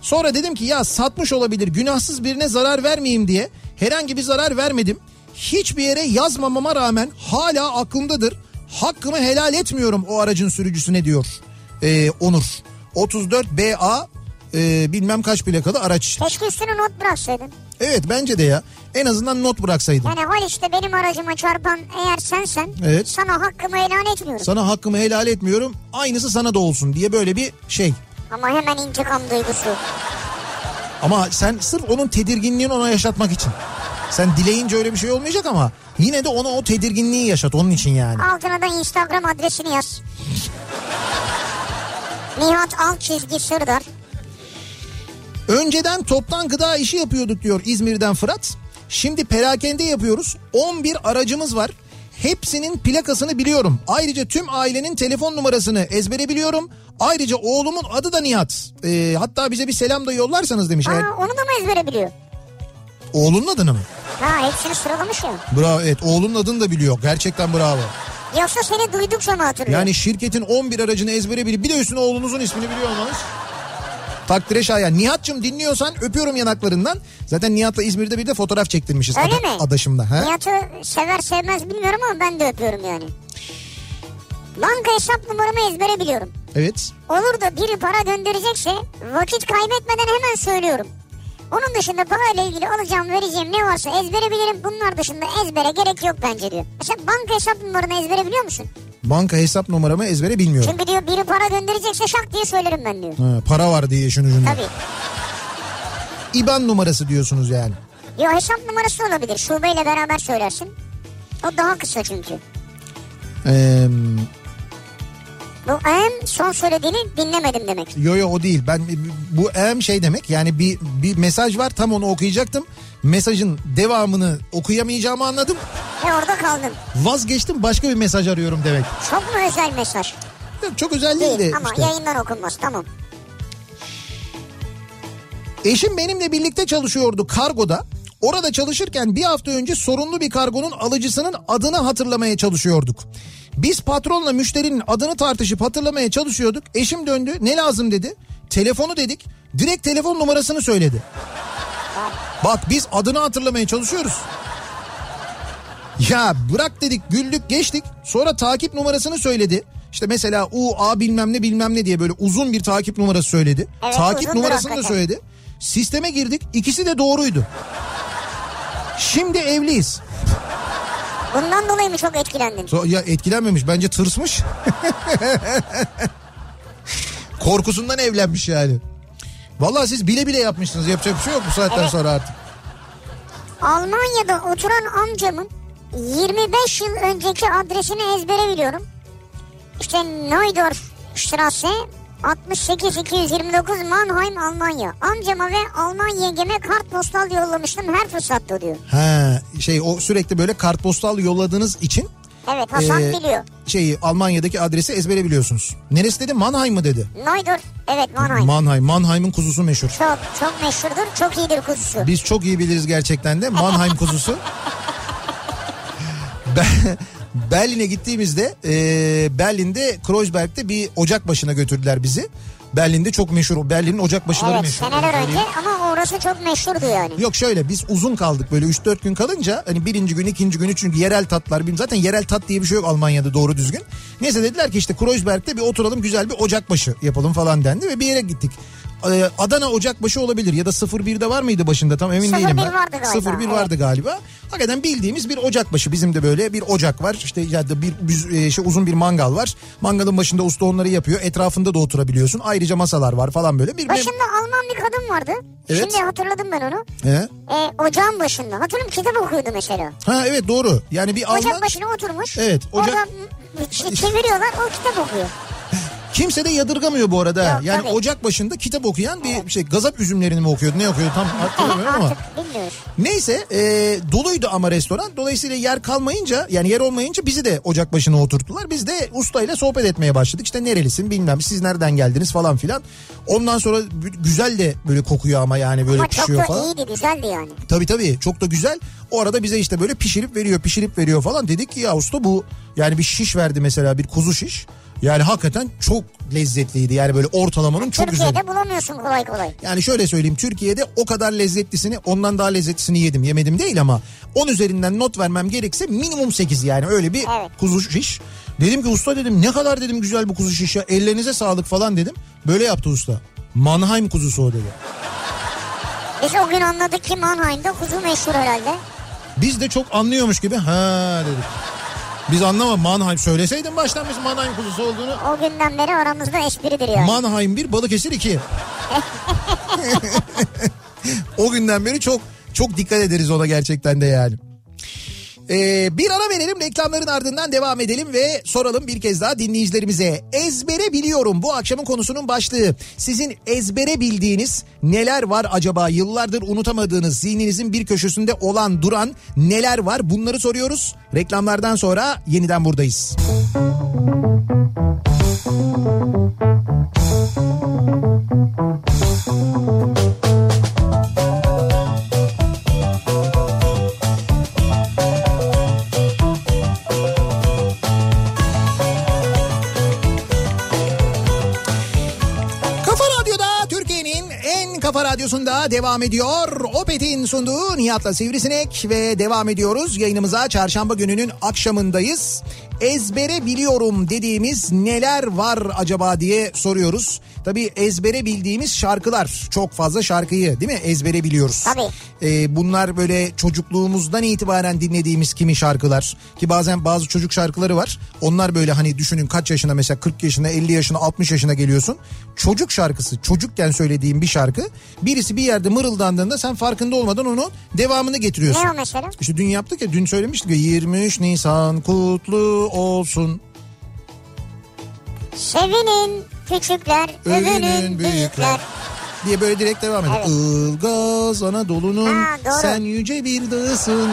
Sonra dedim ki ya satmış olabilir günahsız birine zarar vermeyeyim diye herhangi bir zarar vermedim. Hiçbir yere yazmamama rağmen hala aklımdadır. Hakkımı helal etmiyorum o aracın sürücüsüne diyor ee, Onur. 34 BA e, bilmem kaç plakalı araç. Keşke üstüne not bıraksaydın. Evet bence de ya. En azından not bıraksaydın. Yani Haliç'te benim aracıma çarpan eğer sensen Evet. sana hakkımı helal etmiyorum. Sana hakkımı helal etmiyorum. Aynısı sana da olsun diye böyle bir şey. Ama hemen intikam duygusu. Ama sen sırf onun tedirginliğini ona yaşatmak için. Sen dileyince öyle bir şey olmayacak ama yine de ona o tedirginliği yaşat onun için yani. Altına da Instagram adresini yaz. Nihat alt çizgi Sırdar. Önceden toptan gıda işi yapıyorduk diyor İzmir'den Fırat. Şimdi perakende yapıyoruz. 11 aracımız var. Hepsinin plakasını biliyorum. Ayrıca tüm ailenin telefon numarasını ezbere biliyorum. Ayrıca oğlumun adı da Nihat. Ee, hatta bize bir selam da yollarsanız demiş. Aa, onu da mı ezbere biliyor? Oğlunun adını mı? Ha hepsini sıralamış ya. Bravo evet oğlunun adını da biliyor. Gerçekten bravo. Yoksa seni duydukça mı hatırlıyor? Yani şirketin 11 aracını ezbere bilip bir de üstüne oğlunuzun ismini biliyor olmanız. Takdire şayan. Nihat'cığım dinliyorsan öpüyorum yanaklarından. Zaten Nihat'la İzmir'de bir de fotoğraf çektirmişiz. Öyle ada- mi? Adaşımda. He? Nihat'ı sever sevmez bilmiyorum ama ben de öpüyorum yani. Banka hesap numaramı ezbere biliyorum. Evet. Olur da biri para gönderecekse vakit kaybetmeden hemen söylüyorum. Onun dışında parayla ilgili alacağım vereceğim ne varsa ezbere bilirim. Bunlar dışında ezbere gerek yok bence diyor. Mesela banka hesap numaranı ezbere biliyor musun? Banka hesap numaramı ezbere bilmiyorum. Çünkü diyor biri para gönderecekse şak diye söylerim ben diyor. Ha, para var diye işin ucunda. Tabii. İban numarası diyorsunuz yani. Yo hesap numarası olabilir. Şubeyle beraber söylersin. O daha kısa çünkü. Ee, Bu en son söylediğini dinlemedim demek. yo yo o değil. Ben bu em şey demek yani bir bir mesaj var tam onu okuyacaktım. Mesajın devamını okuyamayacağımı anladım. Ve orada kaldın. Vazgeçtim başka bir mesaj arıyorum demek. Çok mu özel mesaj? Yok, Çok özel değil, Değil de ama işte. yayından okunmaz tamam. Eşim benimle birlikte çalışıyordu kargoda. Orada çalışırken bir hafta önce sorunlu bir kargonun alıcısının adını hatırlamaya çalışıyorduk. Biz patronla müşterinin adını tartışıp hatırlamaya çalışıyorduk. Eşim döndü ne lazım dedi. Telefonu dedik. Direkt telefon numarasını söyledi. Bak biz adını hatırlamaya çalışıyoruz. Ya bırak dedik güldük geçtik. Sonra takip numarasını söyledi. İşte mesela U A bilmem ne bilmem ne diye böyle uzun bir takip numarası söyledi. Evet, takip numarasını da hakikaten. söyledi. Sisteme girdik. İkisi de doğruydu. Şimdi evliyiz. Bundan dolayı mı çok etkilendin? So- Ya etkilenmemiş bence tırsmış. Korkusundan evlenmiş yani. Vallahi siz bile bile yapmışsınız. Yapacak bir şey yok bu saatten Evet. sonra artık. Almanya'da oturan amcamın 25 yıl önceki adresini ezbere biliyorum. İşte Neudorf Strasse 68 229 Mannheim Almanya. Amcama ve Alman yengeme kartpostal yollamıştım her fırsatta diyor. Ha şey o sürekli böyle kartpostal yolladığınız için Evet Hasan Ee, biliyor. şeyi Almanya'daki adresi ezbere biliyorsunuz. Neresi dedi? Mannheim mı dedi? Neudorf evet Mannheim. Mannheim. Mannheim'in kuzusu meşhur. çok çok meşhurdur çok iyidir kuzusu. Biz çok iyi biliriz gerçekten de Mannheim kuzusu. Ben, Berlin'e gittiğimizde e, Berlin'de Kreuzberg'de bir ocak başına götürdüler bizi. Berlin'de çok meşhur. Berlin'in ocak başıları Evet meşhur. seneler Öyle önce ama orası çok meşhurdu yani. Yok şöyle biz uzun kaldık böyle 3-4 gün kalınca hani birinci gün ikinci gün üçüncü yerel tatlar bilmem zaten yerel tat diye bir şey yok Almanya'da doğru düzgün. Neyse dediler ki işte Kreuzberg'de bir oturalım güzel bir ocakbaşı yapalım falan dendi ve bir yere gittik. Ee, Adana Ocakbaşı olabilir ya da 01'de var mıydı başında tam emin 01 değilim ben. vardı galiba, 01 evet. vardı galiba. Hakikaten bildiğimiz bir ocakbaşı bizim de böyle bir ocak var işte ya da bir bir, e, şey, uzun bir mangal var. Mangalın başında usta onları yapıyor etrafında da oturabiliyorsun ayrıca masalar var falan böyle. Bir, Başında Alman bir kadın vardı. Evet. Şimdi hatırladım ben onu. He? Ee, ocağın başında. Hatırlıyorum kitap okuyordu mesela. Ha evet doğru yani bir Alman... Ocak başına oturmuş. Evet, ocak- Orada çeviriyorlar o kitap okuyor. Kimse de yadırgamıyor bu arada. Yok, yani tabii. ocak başında kitap okuyan bir şey gazap üzümlerini mi okuyordu ne okuyordu tam hatırlamıyorum ama. Artık bilmiyoruz. Neyse e, doluydu ama restoran. Dolayısıyla yer kalmayınca yani yer olmayınca bizi de ocak başına oturttular. Biz de ustayla sohbet etmeye başladık. İşte nerelisin bilmem siz nereden geldiniz falan filan. Ondan sonra güzel de böyle kokuyor ama yani böyle Ama çok pişiyor da falan. iyiydi güzeldi yani. Tabii tabii çok da güzel. O arada bize işte böyle pişirip veriyor pişirip veriyor falan. Dedik ki ya usta bu yani bir şiş verdi mesela bir kuzu şiş. Yani hakikaten çok lezzetliydi. Yani böyle ortalamanın çok üzerinde. Türkiye'de bulamıyorsun kolay kolay. Yani şöyle söyleyeyim Türkiye'de o kadar lezzetlisini ondan daha lezzetlisini yedim. Yemedim değil ama 10 üzerinden not vermem gerekse minimum 8 yani öyle bir Evet. kuzu şiş. Dedim ki usta dedim ne kadar dedim güzel bu kuzu şiş ya ellerinize sağlık falan dedim. Böyle yaptı usta. Mannheim kuzusu o dedi. Biz o gün anladık ki Mannheim'da kuzu meşhur herhalde. Biz de çok anlıyormuş gibi ha dedik. Biz anlamadık Mannheim söyleseydin baştan biz Mannheim kuzusu olduğunu. O günden beri aramızda espridir yani. Mannheim 1 Balıkesir 2. o günden beri çok çok dikkat ederiz ona gerçekten de yani. Ee, bir ara verelim reklamların ardından devam edelim ve soralım bir kez daha dinleyicilerimize. Ezbere biliyorum bu akşamın konusunun başlığı. Sizin ezbere bildiğiniz neler var acaba? Yıllardır unutamadığınız zihninizin bir köşesinde olan duran neler var? Bunları soruyoruz. Reklamlardan sonra yeniden buradayız. Kafa radyosunda devam ediyor. Opet'in sunduğu Nihat'la Sivrisinek ve devam ediyoruz. Yayınımıza çarşamba gününün akşamındayız. Ezbere biliyorum dediğimiz neler var acaba diye soruyoruz. Tabii ezbere bildiğimiz şarkılar çok fazla şarkıyı değil mi ezbere biliyoruz. Tabii. Ee, bunlar böyle çocukluğumuzdan itibaren dinlediğimiz kimi şarkılar ki bazen bazı çocuk şarkıları var. Onlar böyle hani düşünün kaç yaşına mesela 40 yaşına 50 yaşına 60 yaşına geliyorsun. Çocuk şarkısı çocukken söylediğin bir şarkı birisi bir yerde mırıldandığında sen farkında olmadan onu devamını getiriyorsun. Ne o mesela? İşte dün yaptık ya dün söylemiştik ya 23 Nisan kutlu olsun. Sevinin küçükler, övünün büyükler. diye böyle direkt devam ediyor. Evet. Ilgaz Anadolu'nun Ha, sen yüce bir dağısın.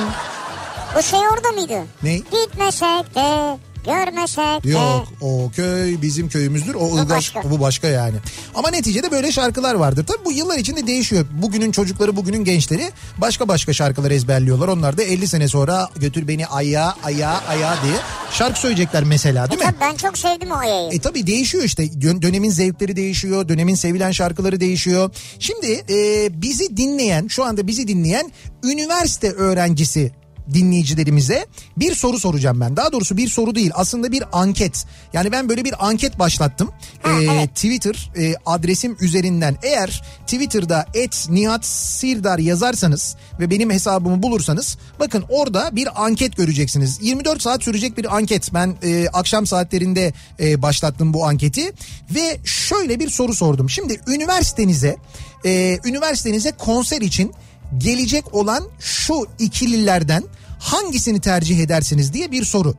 Bu şey orada mıydı? Ne? Gitmesek de, görmesek de. Yok o köy bizim köyümüzdür. O Ilgaz başka. bu başka yani. Ama neticede böyle şarkılar vardır. Tabii bu yıllar içinde değişiyor. Bugünün çocukları bugünün gençleri başka başka şarkılar ezberliyorlar. Onlar da 50 sene sonra götür beni aya aya aya diye şarkı söyleyecekler mesela değil mi? Tabii ben çok sevdim o ayayı. E tabii değişiyor işte Dön- dönemin zevkleri değişiyor dönemin sevilen şarkıları değişiyor. Şimdi e, bizi dinleyen şu anda bizi dinleyen üniversite öğrencisi dinleyicilerimize bir soru soracağım ben. Daha doğrusu bir soru değil aslında bir anket. Yani ben böyle bir anket başlattım. Ha, E, evet. Twitter e, adresim üzerinden eğer Twitter'da et Nihat Sirdar yazarsanız ve benim hesabımı bulursanız bakın orada bir anket göreceksiniz. 24 saat sürecek bir anket. Ben e, akşam saatlerinde e, başlattım bu anketi ve şöyle bir soru sordum. Şimdi üniversitenize e, üniversitenize konser için gelecek olan şu ikililerden hangisini tercih edersiniz diye bir soru.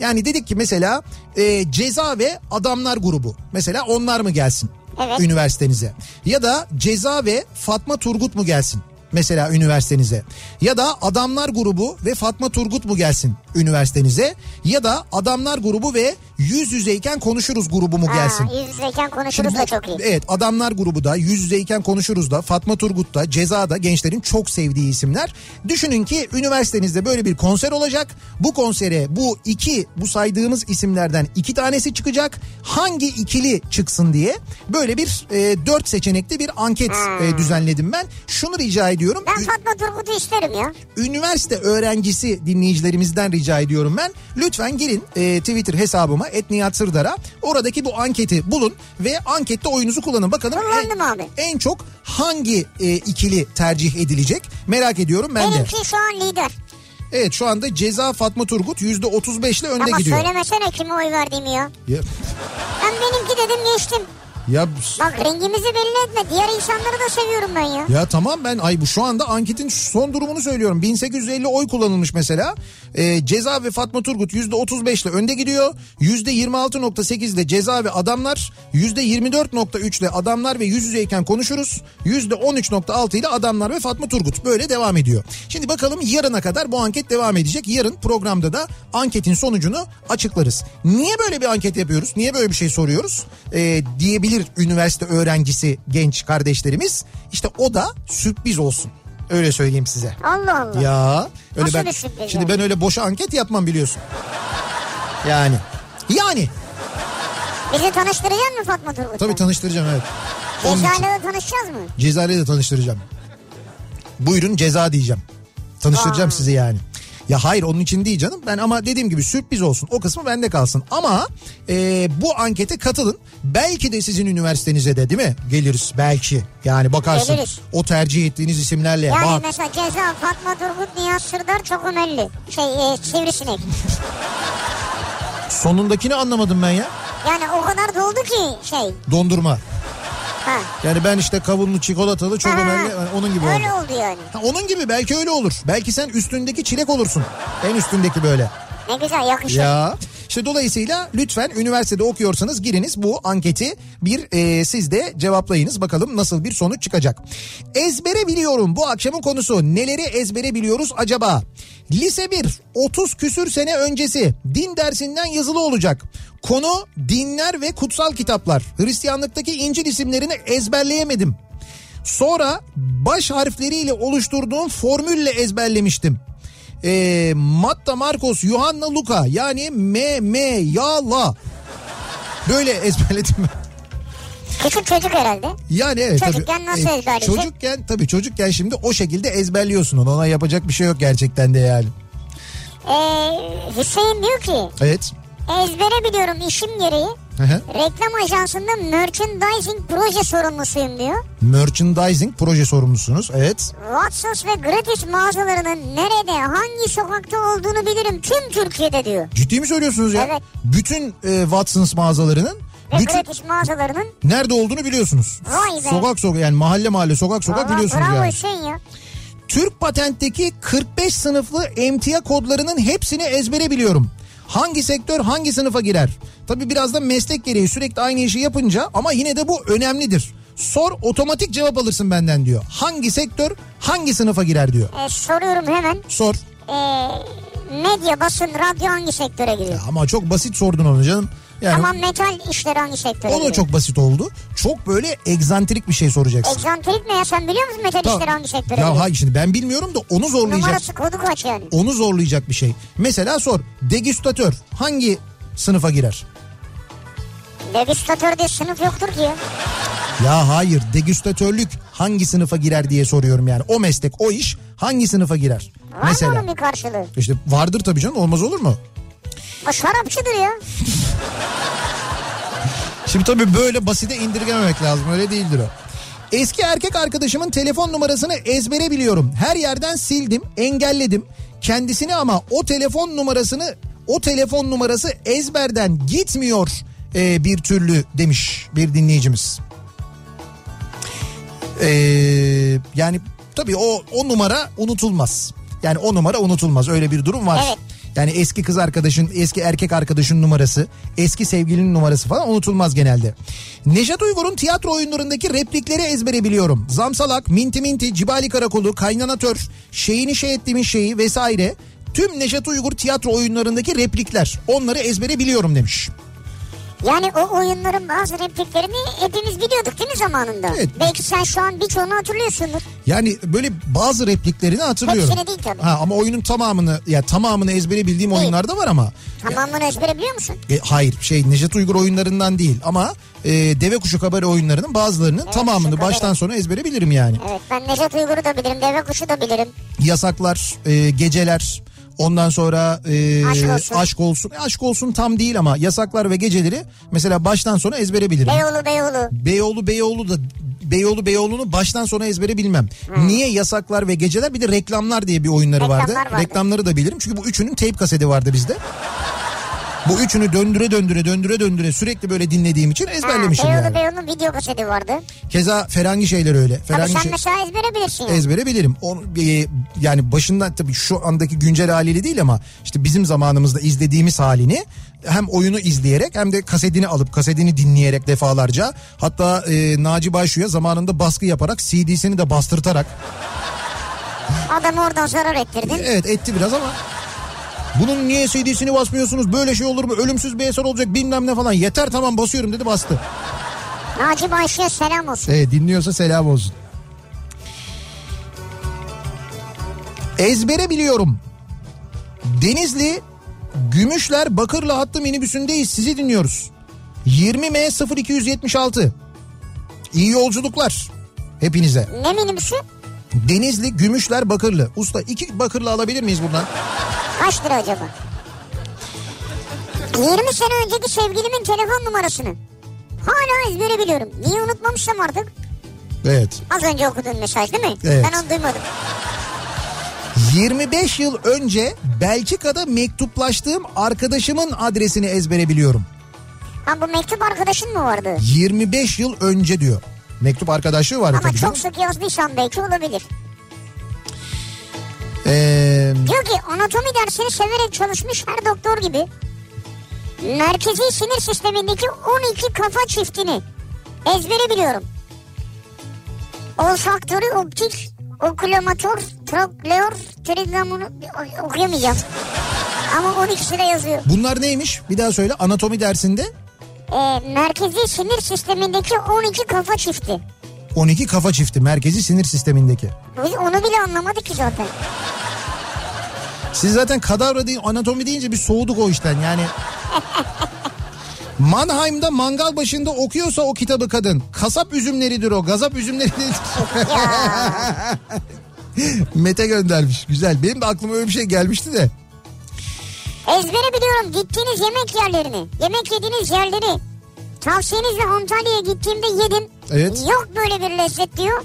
Yani dedik ki mesela e, ceza ve adamlar grubu. Mesela onlar mı gelsin Evet. üniversitenize? Ya da ceza ve Fatma Turgut mu gelsin? Mesela üniversitenize. Ya da adamlar grubu ve Fatma Turgut mu gelsin üniversitenize? Ya da adamlar grubu ve yüz yüzeyken konuşuruz grubu mu gelsin? Ha, yüz yüzeyken Şimdi konuşuruz bu- da çok iyi. Evet adamlar grubu da yüz yüzeyken konuşuruz da Fatma Turgut da Ceza da gençlerin çok sevdiği isimler. Düşünün ki üniversitenizde böyle bir konser olacak. Bu konsere bu iki bu saydığımız isimlerden iki tanesi çıkacak. Hangi ikili çıksın diye böyle bir e, dört seçenekli bir anket e, düzenledim ben. Şunu rica ediyorum. Ben Ü- Fatma Turgut'u isterim ya. üniversite öğrencisi dinleyicilerimizden rica ediyorum ben. Lütfen gelin e, Twitter hesabıma etniyat Sırdar'a oradaki bu anketi bulun ve ankette oyunuzu kullanın. Bakalım Kullandım en, abi. en çok hangi e, ikili tercih edilecek merak ediyorum ben de. Benimki şu an lider. Evet şu anda Ceza Fatma Turgut %35 ile önde Ama gidiyor. söylemesene kime oy verdiğimi ya. Ya, Ben benimki dedim geçtim. Ya, Bak rengimizi belli etme. Diğer insanları da seviyorum ben ya. ya tamam ben ay bu şu anda anketin son durumunu söylüyorum. 1850 oy kullanılmış mesela. Ee, ceza ve Fatma Turgut %35 ile önde gidiyor. %26.8 ile ceza ve adamlar. %24.3 ile adamlar ve yüz yüzeyken konuşuruz. %13.6 ile adamlar ve Fatma Turgut. Böyle devam ediyor. Şimdi bakalım yarına kadar bu anket devam edecek. Yarın programda da anketin sonucunu açıklarız. Niye böyle bir anket yapıyoruz? Niye böyle bir şey soruyoruz? Ee, diyebilir üniversite öğrencisi genç kardeşlerimiz. İşte o da sürpriz olsun. Öyle söyleyeyim size. Allah Allah. Ya öyle Nasıl ben bir sürpriz şimdi yani? ben öyle boşa anket yapmam biliyorsun. Yani yani Bizi tanıştıracak mı Fatma Turgut? Tabii tanıştıracağım evet. Cezayir'le tanışacağız mı? Cezayir'le de tanıştıracağım. Buyurun ceza diyeceğim. Tanıştıracağım Vay. sizi yani. Ya hayır onun için değil canım. Ben ama dediğim gibi sürpriz olsun. O kısmı bende kalsın. Ama e, bu ankete katılın. Belki de sizin üniversitenize de değil mi? Geliriz belki. Yani bakarsın. Geliriz. O tercih ettiğiniz isimlerle. Yani Bak mesela ceza Fatma Turgut Nihat Sırdar çok ömelli. Şey e, sivrisinek. sonundakini anlamadım ben ya. Yani o kadar doldu ki şey. Dondurma. Ha. Yani ben işte kavunlu çikolatalı çok Ha, önemli. Yani onun gibi Öyle oldu. oldu yani. Ha, onun gibi belki öyle olur. Belki sen üstündeki çilek olursun. En üstündeki böyle. Ne güzel yakışır. Ya işte dolayısıyla lütfen üniversitede okuyorsanız giriniz bu anketi bir e, siz de cevaplayınız bakalım nasıl bir sonuç çıkacak. Ezbere biliyorum bu akşamın konusu neleri ezbere biliyoruz acaba? Lise 1 30 küsür sene öncesi din dersinden yazılı olacak. Konu dinler ve kutsal kitaplar. Hristiyanlıktaki İncil isimlerini ezberleyemedim. Sonra baş harfleriyle oluşturduğum formülle ezberlemiştim. Ee, Matta, Marcos, Yuhanna, Luka yani M, M, Ya, La. Böyle ezberledim ben. Küçük çocuk herhalde. Yani evet tabii. Çocukken nasıl ezberleyecek? Çocukken tabii çocukken şimdi o şekilde ezberliyorsun onu. Ona yapacak bir şey yok gerçekten de yani. Ee, Hüseyin diyor ki Evet. ezbere biliyorum işim gereği. Reklam ajansında merchandising proje sorumlusuyum diyor. Merchandising proje sorumlusunuz. Evet. Watsons ve Gratis mağazalarının nerede hangi sokakta olduğunu bilirim tüm Türkiye'de diyor. Ciddi mi söylüyorsunuz ya? Evet. Bütün e, Watsons mağazalarının Ve bütün Gratis mağazalarının nerede olduğunu biliyorsunuz. Vay be. Sokak sokak yani mahalle mahalle sokak sokak Valla biliyorsunuz bravo yani. Hüseyin ya. Türk patentteki 45 sınıflı emtia kodlarının hepsini ezbere biliyorum. Hangi sektör hangi sınıfa girer? Tabi biraz da meslek gereği sürekli aynı işi yapınca ama yine de bu önemlidir. Sor otomatik cevap alırsın benden diyor. Hangi sektör hangi sınıfa girer diyor. Ee, soruyorum hemen. Sor. Ee, medya, basın, radyo hangi sektöre giriyor? Ya ama çok basit sordun onu canım. Yani Ama metal işleri hangi sektöre o da çok basit oldu. Çok böyle egzantrik bir şey soracaksın. Egzantrik ne ya sen biliyor musun metal Tamam. işleri hangi sektöre Ya hayır şimdi ben bilmiyorum da onu zorlayacak. Numarası kodu kaç yani? Onu zorlayacak bir şey. Mesela sor. Degüstatör hangi sınıfa girer? Degüstatör diye sınıf yoktur ki ya. Ya hayır degüstatörlük hangi sınıfa girer diye soruyorum yani. O meslek o iş hangi sınıfa girer? Var Mesela. mı onun bir karşılığı? İşte vardır tabii canım olmaz olur mu? O şarapçıdır ya. Şimdi tabii böyle basite indirgememek lazım öyle değildir o. Eski erkek arkadaşımın telefon numarasını ezbere biliyorum. Her yerden sildim, engelledim. Kendisini ama o telefon numarasını o telefon numarası ezberden gitmiyor e, bir türlü demiş bir dinleyicimiz. Ee, yani tabii o o numara unutulmaz. Yani o numara unutulmaz. Öyle bir durum var. Evet. Yani eski kız arkadaşın, eski erkek arkadaşın numarası, eski sevgilinin numarası falan unutulmaz genelde. Nejat Uygur'un tiyatro oyunlarındaki replikleri ezbere biliyorum. Zamsalak, Minti Minti, Cibali Karakolu, Kaynanatör, Şeyini Şey Ettiğimin Şeyi vesaire. Tüm Nejat Uygur tiyatro oyunlarındaki replikler. Onları ezbere biliyorum demiş. Yani o oyunların bazı repliklerini hepimiz biliyorduk değil mi zamanında? Evet. Belki sen şu an birçoğunu hatırlıyorsundur. Yani böyle bazı repliklerini hatırlıyorum. Hepsini değil tabii. Ha, ama oyunun tamamını ya tamamını ezbere bildiğim Değil. oyunlar da var ama. Tamamını ezbere biliyor musun? E, hayır şey Nejat Uygur oyunlarından değil ama e, Deve Kuşu Kabare oyunlarının bazılarının tamamını Kuşu Kabare. baştan sona ezbere bilirim yani. Evet ben Nejat Uygur'u da bilirim, Deve Kuşu da bilirim. Yasaklar, e, geceler, ondan sonra e, Aşk olsun. aşk olsun. E, aşk olsun tam değil ama yasaklar ve geceleri mesela baştan sona ezbere bilirim. Beyoğlu Beyoğlu. Beyoğlu Beyoğlu da Beyoğlu Beyoğlu'nu baştan sona ezbere bilmem. Niye yasaklar ve geceler bir de reklamlar diye bir oyunları Reklamlar vardı. vardı. Reklamları da bilirim çünkü bu üçünün tape kaseti vardı bizde. Bu üçünü döndüre döndüre döndüre döndüre sürekli böyle dinlediğim için Ha, ezberlemişim Beyoğlu yani. Beyoğlu'nun video kaseti vardı. Keza Ferengi şeyler öyle. Tabii Ferengi sen şey- mesela ezbere bilirsin yani. ezbere bilirim. Onu, e, yani başından tabii şu andaki güncel haliyle değil ama işte bizim zamanımızda izlediğimiz halini hem oyunu izleyerek hem de kasetini alıp kasetini dinleyerek defalarca hatta e, Naci Başu'ya zamanında baskı yaparak CD'sini de bastırtarak Adamı oradan zarar ettirdin. evet etti biraz ama bunun niye CD'sini basmıyorsunuz böyle şey olur mu ölümsüz bir eser olacak bilmem ne falan yeter tamam basıyorum dedi bastı. Naci Bayşe'ye selam olsun. Evet dinliyorsa selam olsun. Ezbere biliyorum. Denizli Gümüşler Bakırlı hattı minibüsündeyiz sizi dinliyoruz. 20M 0276. İyi yolculuklar hepinize. Ne minibüsü? Denizli, Gümüşler, Bakırlı. Usta iki Bakırlı alabilir miyiz buradan? Kaç lira acaba? 20 sene önceki sevgilimin telefon numarasını. Hala ezbere biliyorum. Niye unutmamışsam artık? Evet. Az önce okuduğun mesaj değil mi? Evet. Ben onu duymadım. 25 yıl önce Belçika'da mektuplaştığım arkadaşımın adresini ezbere biliyorum. Ha bu mektup arkadaşın mı vardı? 25 yıl önce diyor. Mektup arkadaşlığı vardı Ama tabii canım. çok sık yazdıysan belki olabilir. Diyor ki anatomi dersini severek çalışmış her doktor gibi. Merkezi sinir sistemindeki 12 kafa çiftini ezbere biliyorum. Olfaktörü, optik, okulomatör, trokleor, trigamonu okuyamayacağım. Ama 12'si de yazıyor. bunlar neymiş? Bir daha söyle anatomi dersinde Ee, merkezi sinir sistemindeki 12 kafa çifti. 12 kafa çifti merkezi sinir sistemindeki. Onu bile anlamadık ki zaten. Siz zaten kadavra değil anatomi deyince bir soğuduk o işten yani. Mannheim'da mangal başında okuyorsa o kitabı kadın. Kasap üzümleridir o. Gazap üzümleri değil. Mete göndermiş. Güzel. Benim de aklıma öyle bir şey gelmişti de. Ezbere biliyorum gittiğiniz yemek yerlerini, yemek yediğiniz yerleri. Tavsiyenizle Antalya'ya gittiğimde yedim. Evet. Yok böyle bir lezzet diyor.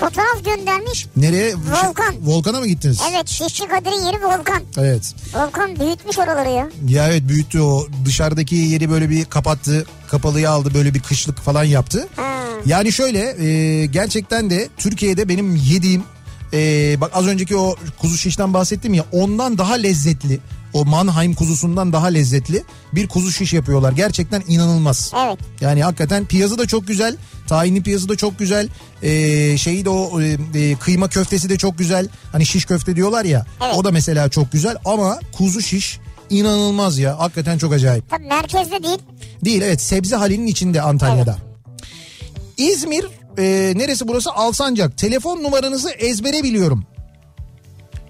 Fotoğraf göndermiş. Nereye? Volkan. Volkan'a mı gittiniz? Evet Şişçi Kadir'in yeri Volkan. Evet. Volkan büyütmüş oraları ya. Ya evet büyüttü o. Dışarıdaki yeri böyle bir kapattı. Kapalıyı aldı böyle bir kışlık falan yaptı. Ha. Yani şöyle e, gerçekten de Türkiye'de benim yediğim e, bak az önceki o kuzu şişten bahsettim ya ondan daha lezzetli o Mannheim kuzusundan daha lezzetli bir kuzu şiş yapıyorlar. Gerçekten inanılmaz. Evet. Yani hakikaten piyazı da çok güzel. Tahinli piyazı da çok güzel. Ee, şeyi de o e, e, kıyma köftesi de çok güzel. Hani şiş köfte diyorlar ya. Evet. O da mesela çok güzel ama kuzu şiş inanılmaz ya. Hakikaten çok acayip. Tabii merkezde değil. Değil evet sebze halinin içinde Antalya'da. İzmir e, neresi burası? Alsancak. Telefon numaranızı ezbere biliyorum.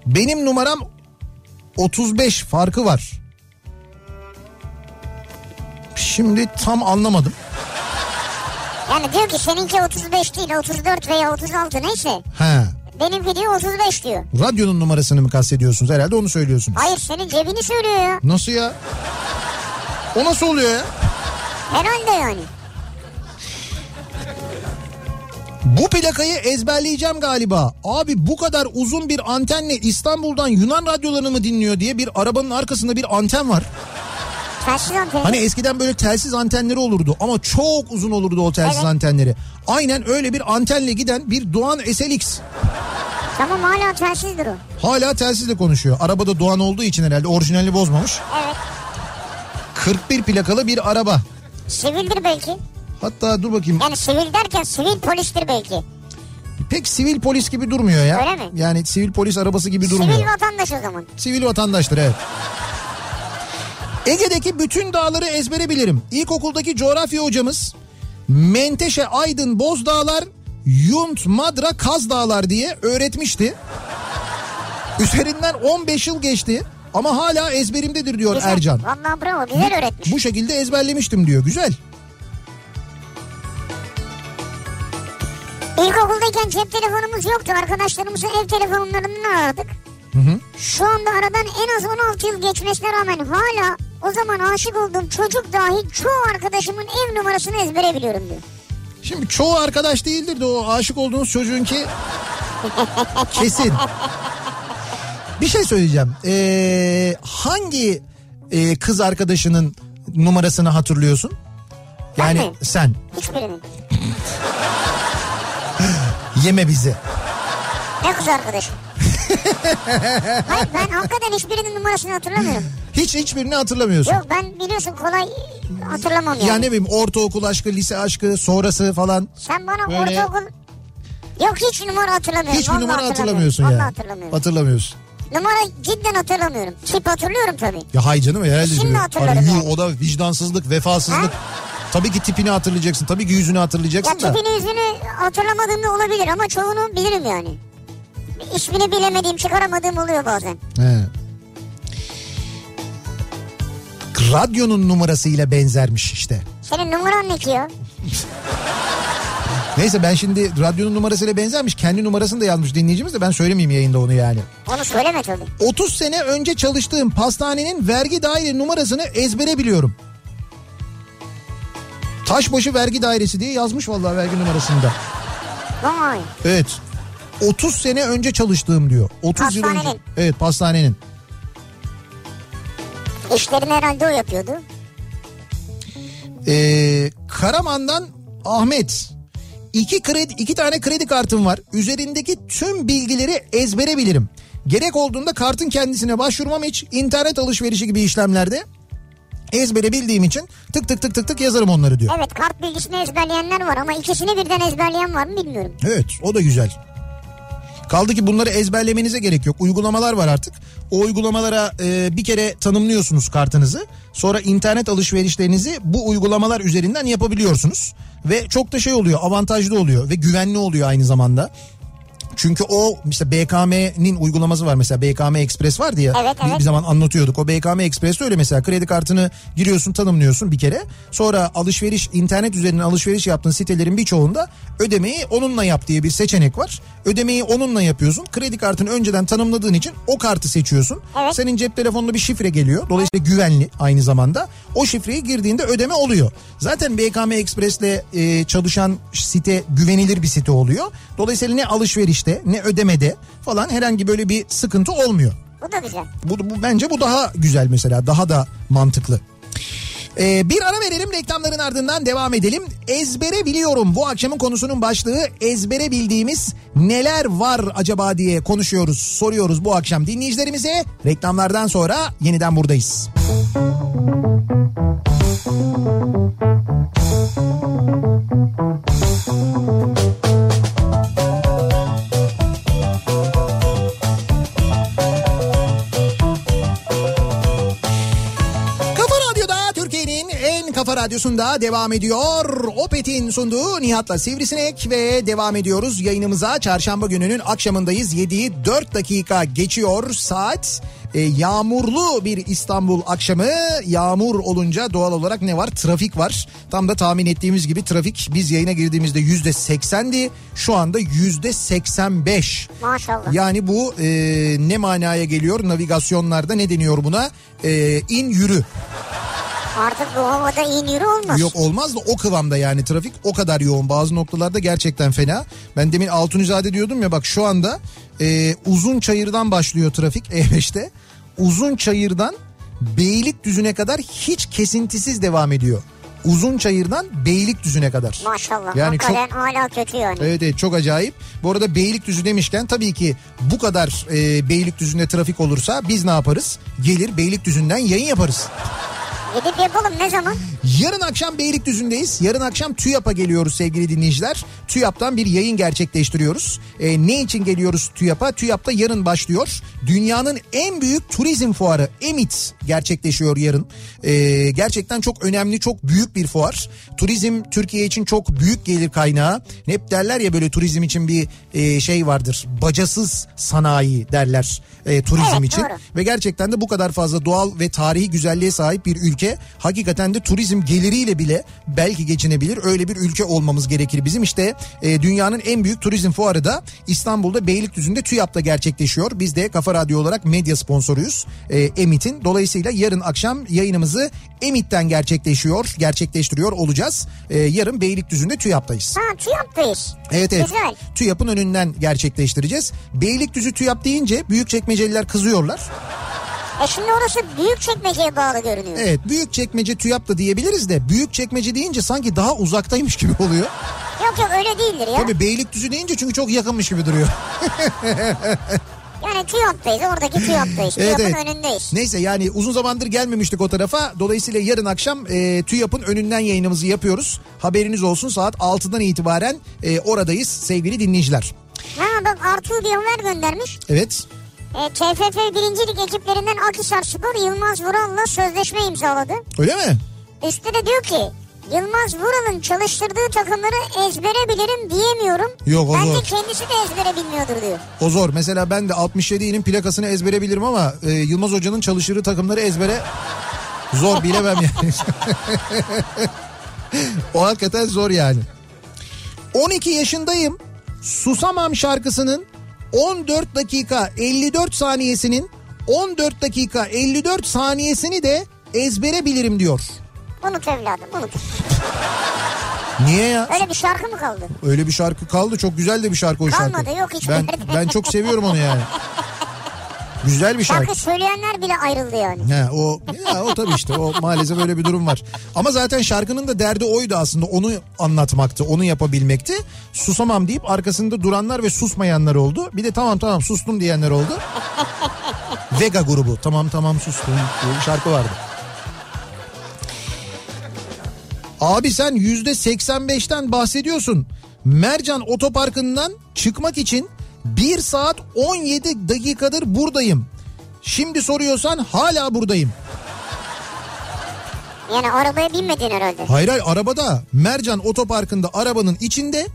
Benim numaram 35 farkı var. Şimdi tam anlamadım. Yani diyor ki seninki 35 değil 34 veya 36 neyse. He. Benimki diyor 35 diyor. Radyonun numarasını mı kastediyorsunuz? Herhalde onu söylüyorsunuz. Hayır senin cebini söylüyor ya. Nasıl ya? O nasıl oluyor ya? Herhalde yani. Bu plakayı ezberleyeceğim galiba. Abi bu kadar uzun bir antenle İstanbul'dan Yunan radyolarını mı dinliyor diye bir arabanın arkasında bir anten var. Telsiz anteni. Hani eskiden böyle telsiz antenleri olurdu ama çok uzun olurdu o telsiz Evet. antenleri. Aynen öyle bir antenle giden bir Doğan SLX. Tamam hala telsizdir o. Hala telsizle konuşuyor. Arabada Doğan olduğu için herhalde orijinalini bozmamış. Evet. 41 plakalı bir araba. Sivildir belki. Hatta dur bakayım Yani sivil derken sivil polistir belki. pek sivil polis gibi durmuyor ya. Öyle mi? Yani sivil polis arabası gibi durmuyor. Sivil vatandaş o zaman. Sivil vatandaştır evet. Ege'deki bütün dağları ezbere bilirim. İlkokuldaki coğrafya hocamız Menteşe, Aydın, Bozdağlar, Yunt, Madra, Kaz Dağlar diye öğretmişti. Üzerinden 15 yıl geçti ama hala ezberimdedir diyor Güzel. Ercan. Vallahi bravo güzel öğretmiş. Bu şekilde ezberlemiştim diyor. Güzel. İlkokuldayken cep telefonumuz yoktu. Arkadaşlarımızı ev telefonlarından aradık. Şu anda aradan en az 16 yıl geçmesine rağmen hala o zaman aşık olduğum çocuk dahi çoğu arkadaşımın ev numarasını ezbere biliyorum diyor. Şimdi çoğu arkadaş değildir de o aşık olduğunuz çocuğunki kesin. Bir şey söyleyeceğim. Ee, hangi e, kız arkadaşının numarasını hatırlıyorsun? Yani Ben mi? sen Hiçbirinin. yeme bizi. Ne kız arkadaşım? Hayır ben hakikaten hiçbirinin numarasını hatırlamıyorum. Hiç hiçbirini hatırlamıyorsun. Yok ben biliyorsun kolay hatırlamam yani. Ya ne bileyim ortaokul aşkı, lise aşkı, sonrası falan. Sen bana Böyle- ortaokul... Yok hiç numara hatırlamıyorum. Hiçbir Vallahi numara hatırlamıyorsun ya. hatırlamıyorum. Hatırlamıyorsun. Numara cidden hatırlamıyorum. Tip hatırlıyorum tabii. Ya hay canım herhalde. Şimdi hatırlarım yani. O da vicdansızlık, vefasızlık. Tabii ki tipini hatırlayacaksın. Tabii ki yüzünü Ya hatırlayacaksın da. tipini yüzünü hatırlamadığım da olabilir ama çoğunu bilirim yani. İsmini bilemediğim çıkaramadığım oluyor bazen. He. Radyonun numarasıyla benzermiş işte. Senin numaran ne ki ya? Neyse ben şimdi radyonun numarasıyla benzermiş. Kendi numarasını da yazmış dinleyicimiz de ben söylemeyeyim yayında onu yani. Onu söyleme tabii. 30 sene önce çalıştığım pastanenin vergi daire numarasını ezbere biliyorum. Taşbaşı vergi dairesi diye yazmış vallahi vergi numarasında. Vay. Evet. 30 sene önce çalıştığım diyor. 30 yıl önce. Pastanenin. Evet pastanenin. İşlerini herhalde o yapıyordu. Ee, Karaman'dan Ahmet. İki kredi, iki tane kredi kartım var. Üzerindeki tüm bilgileri ezbere bilirim. Gerek olduğunda kartın kendisine başvurmam hiç internet alışverişi gibi işlemlerde ezbere bildiğim için tık tık tık tık tık yazarım onları diyor. Evet kart bilgisini ezberleyenler var ama ikisini birden ezberleyen var mı bilmiyorum. Evet o da güzel. Kaldı ki bunları ezberlemenize gerek yok. Uygulamalar var artık. O uygulamalara e, bir kere tanımlıyorsunuz kartınızı. Sonra internet alışverişlerinizi bu uygulamalar üzerinden yapabiliyorsunuz. Ve çok da şey oluyor avantajlı oluyor ve güvenli oluyor aynı zamanda. Çünkü o işte BKM'nin uygulaması var mesela BKM Express vardı ya Evet, bir- evet. bir zaman anlatıyorduk. O BKM Express'te öyle mesela kredi kartını giriyorsun tanımlıyorsun bir kere. Sonra alışveriş internet üzerinden alışveriş yaptığın sitelerin birçoğunda ödemeyi onunla yap diye bir seçenek var. Ödemeyi onunla yapıyorsun. Kredi kartını önceden tanımladığın için o kartı seçiyorsun. Evet. Senin cep telefonunda bir şifre geliyor. Dolayısıyla güvenli aynı zamanda. O şifreyi girdiğinde ödeme oluyor. Zaten BKM Express'le e, çalışan site güvenilir bir site oluyor. Dolayısıyla ne alışverişte ne ödemede falan herhangi böyle bir sıkıntı olmuyor. Bu da güzel. Bu, bu bence bu daha güzel mesela daha da mantıklı. Ee, bir ara verelim reklamların ardından devam edelim. Ezbere biliyorum bu akşamın konusunun başlığı ezbere bildiğimiz neler var acaba diye konuşuyoruz soruyoruz bu akşam dinleyicilerimize. Reklamlardan sonra yeniden buradayız. Kafa radyosunda devam ediyor. Opet'in sunduğu Nihat'la Sivrisinek ve devam ediyoruz yayınımıza. Çarşamba gününün akşamındayız. 7'yi 4 dakika geçiyor saat. E, yağmurlu bir İstanbul akşamı. Yağmur olunca doğal olarak ne var? Trafik var. Tam da tahmin ettiğimiz gibi trafik biz yayına girdiğimizde yüzde seksendi. Şu anda yüzde seksen beş. Maşallah. Yani bu e, ne manaya geliyor navigasyonlarda ne deniyor buna? E, in yürü. Artık bu havada olmaz. Yok olmaz da o kıvamda yani trafik o kadar yoğun. Bazı noktalarda gerçekten fena. Ben demin Altunizade diyordum ya bak şu anda e, uzun çayırdan başlıyor trafik E5'te. Uzun çayırdan Beylikdüzü'ne kadar hiç kesintisiz devam ediyor. Uzun çayırdan Beylikdüzü'ne kadar. Maşallah. Yani Hakikaten hala kötü yani. Evet evet çok acayip. Bu arada Beylikdüzü demişken tabii ki bu kadar e, Beylikdüzü'nde trafik olursa biz ne yaparız? Gelir Beylikdüzü'nden yayın yaparız. Gidip yapalım ne zaman? Yarın akşam Beylikdüzü'ndeyiz. Yarın akşam TÜYAP'a geliyoruz sevgili dinleyiciler. TÜYAP'tan bir yayın gerçekleştiriyoruz. E, ne için geliyoruz TÜYAP'a? TÜYAP'ta yarın başlıyor. Dünyanın en büyük turizm fuarı EMIT gerçekleşiyor yarın. E, gerçekten çok önemli, çok büyük bir fuar. Turizm Türkiye için çok büyük gelir kaynağı. Hep derler ya böyle turizm için bir e, şey vardır. Bacasız sanayi derler e, turizm Evet, için. doğru. Ve gerçekten de bu kadar fazla doğal ve tarihi güzelliğe sahip bir ülke hakikaten de turizm geliriyle bile belki geçinebilir. Öyle bir ülke olmamız gerekir bizim. İşte e, dünyanın en büyük turizm fuarı da İstanbul'da Beylikdüzü'nde TÜYAP'ta gerçekleşiyor. Biz de Kafa Radyo olarak medya sponsoruyuz e, Emit'in. Dolayısıyla yarın akşam yayınımızı Emit'ten gerçekleşiyor, gerçekleştiriyor olacağız. E, yarın Beylikdüzü'nde TÜYAP'tayız. Ha TÜYAP'tayız. Evet evet. Güzel. TÜYAP'ın önünden gerçekleştireceğiz. Beylikdüzü TÜYAP deyince büyük çekmeceliler kızıyorlar. E şimdi orası büyük çekmeceye bağlı görünüyor. Evet büyük çekmece TÜYAP da diyebiliriz de büyük çekmece deyince sanki daha uzaktaymış gibi oluyor. Yok yok öyle değildir ya. Tabii Beylikdüzü deyince çünkü çok yakınmış gibi duruyor. Yani TÜYAP'tayız oradaki TÜYAP'tayız. Evet, TÜYAP'ın evet. önündeyiz. Neyse yani uzun zamandır gelmemiştik o tarafa. Dolayısıyla yarın akşam e, TÜYAP'ın önünden yayınımızı yapıyoruz. Haberiniz olsun saat 6'dan itibaren e, oradayız sevgili dinleyiciler. Ha bak Artuğ bir haber göndermiş. Evet. E, TFF birincilik ekiplerinden Akhisar Spor Yılmaz Vural'la sözleşme imzaladı. Öyle mi? Üstte de diyor ki Yılmaz Vural'ın çalıştırdığı takımları ezbere bilirim diyemiyorum. Yok, o Bence zor. kendisi de ezbere bilmiyordur diyor. O zor. Mesela ben de 67'nin plakasını ezbere bilirim ama e, Yılmaz Hoca'nın çalıştırdığı takımları ezbere Zor bilemem yani. o hakikaten zor yani. 12 yaşındayım. Susamam şarkısının 14 dakika 54 saniyesinin 14 dakika 54 saniyesini de ezbere bilirim diyor. Unut evladım unut. Niye ya? Öyle bir şarkı mı kaldı? Öyle bir şarkı kaldı. Çok güzel de bir şarkı o şarkı. Kalmadı, yok hiçbir ben, ben çok seviyorum onu yani. Güzel bir şarkı. Şarkı söyleyenler bile ayrıldı yani. He, o ya o tabii işte o maalesef öyle bir durum var. Ama zaten şarkının da derdi oydu aslında onu anlatmaktı, onu yapabilmekti. Susamam deyip arkasında duranlar ve susmayanlar oldu. Bir de tamam tamam sustum diyenler oldu. Vega grubu tamam tamam sustum diye bir şarkı vardı. Abi sen yüzde 85'ten bahsediyorsun. Mercan Otoparkı'ndan çıkmak için 1 saat 17 dakikadır buradayım. Şimdi soruyorsan hala buradayım. Yani arabaya binmedin herhalde. Hayır hayır arabada Mercan Otoparkı'nda arabanın içinde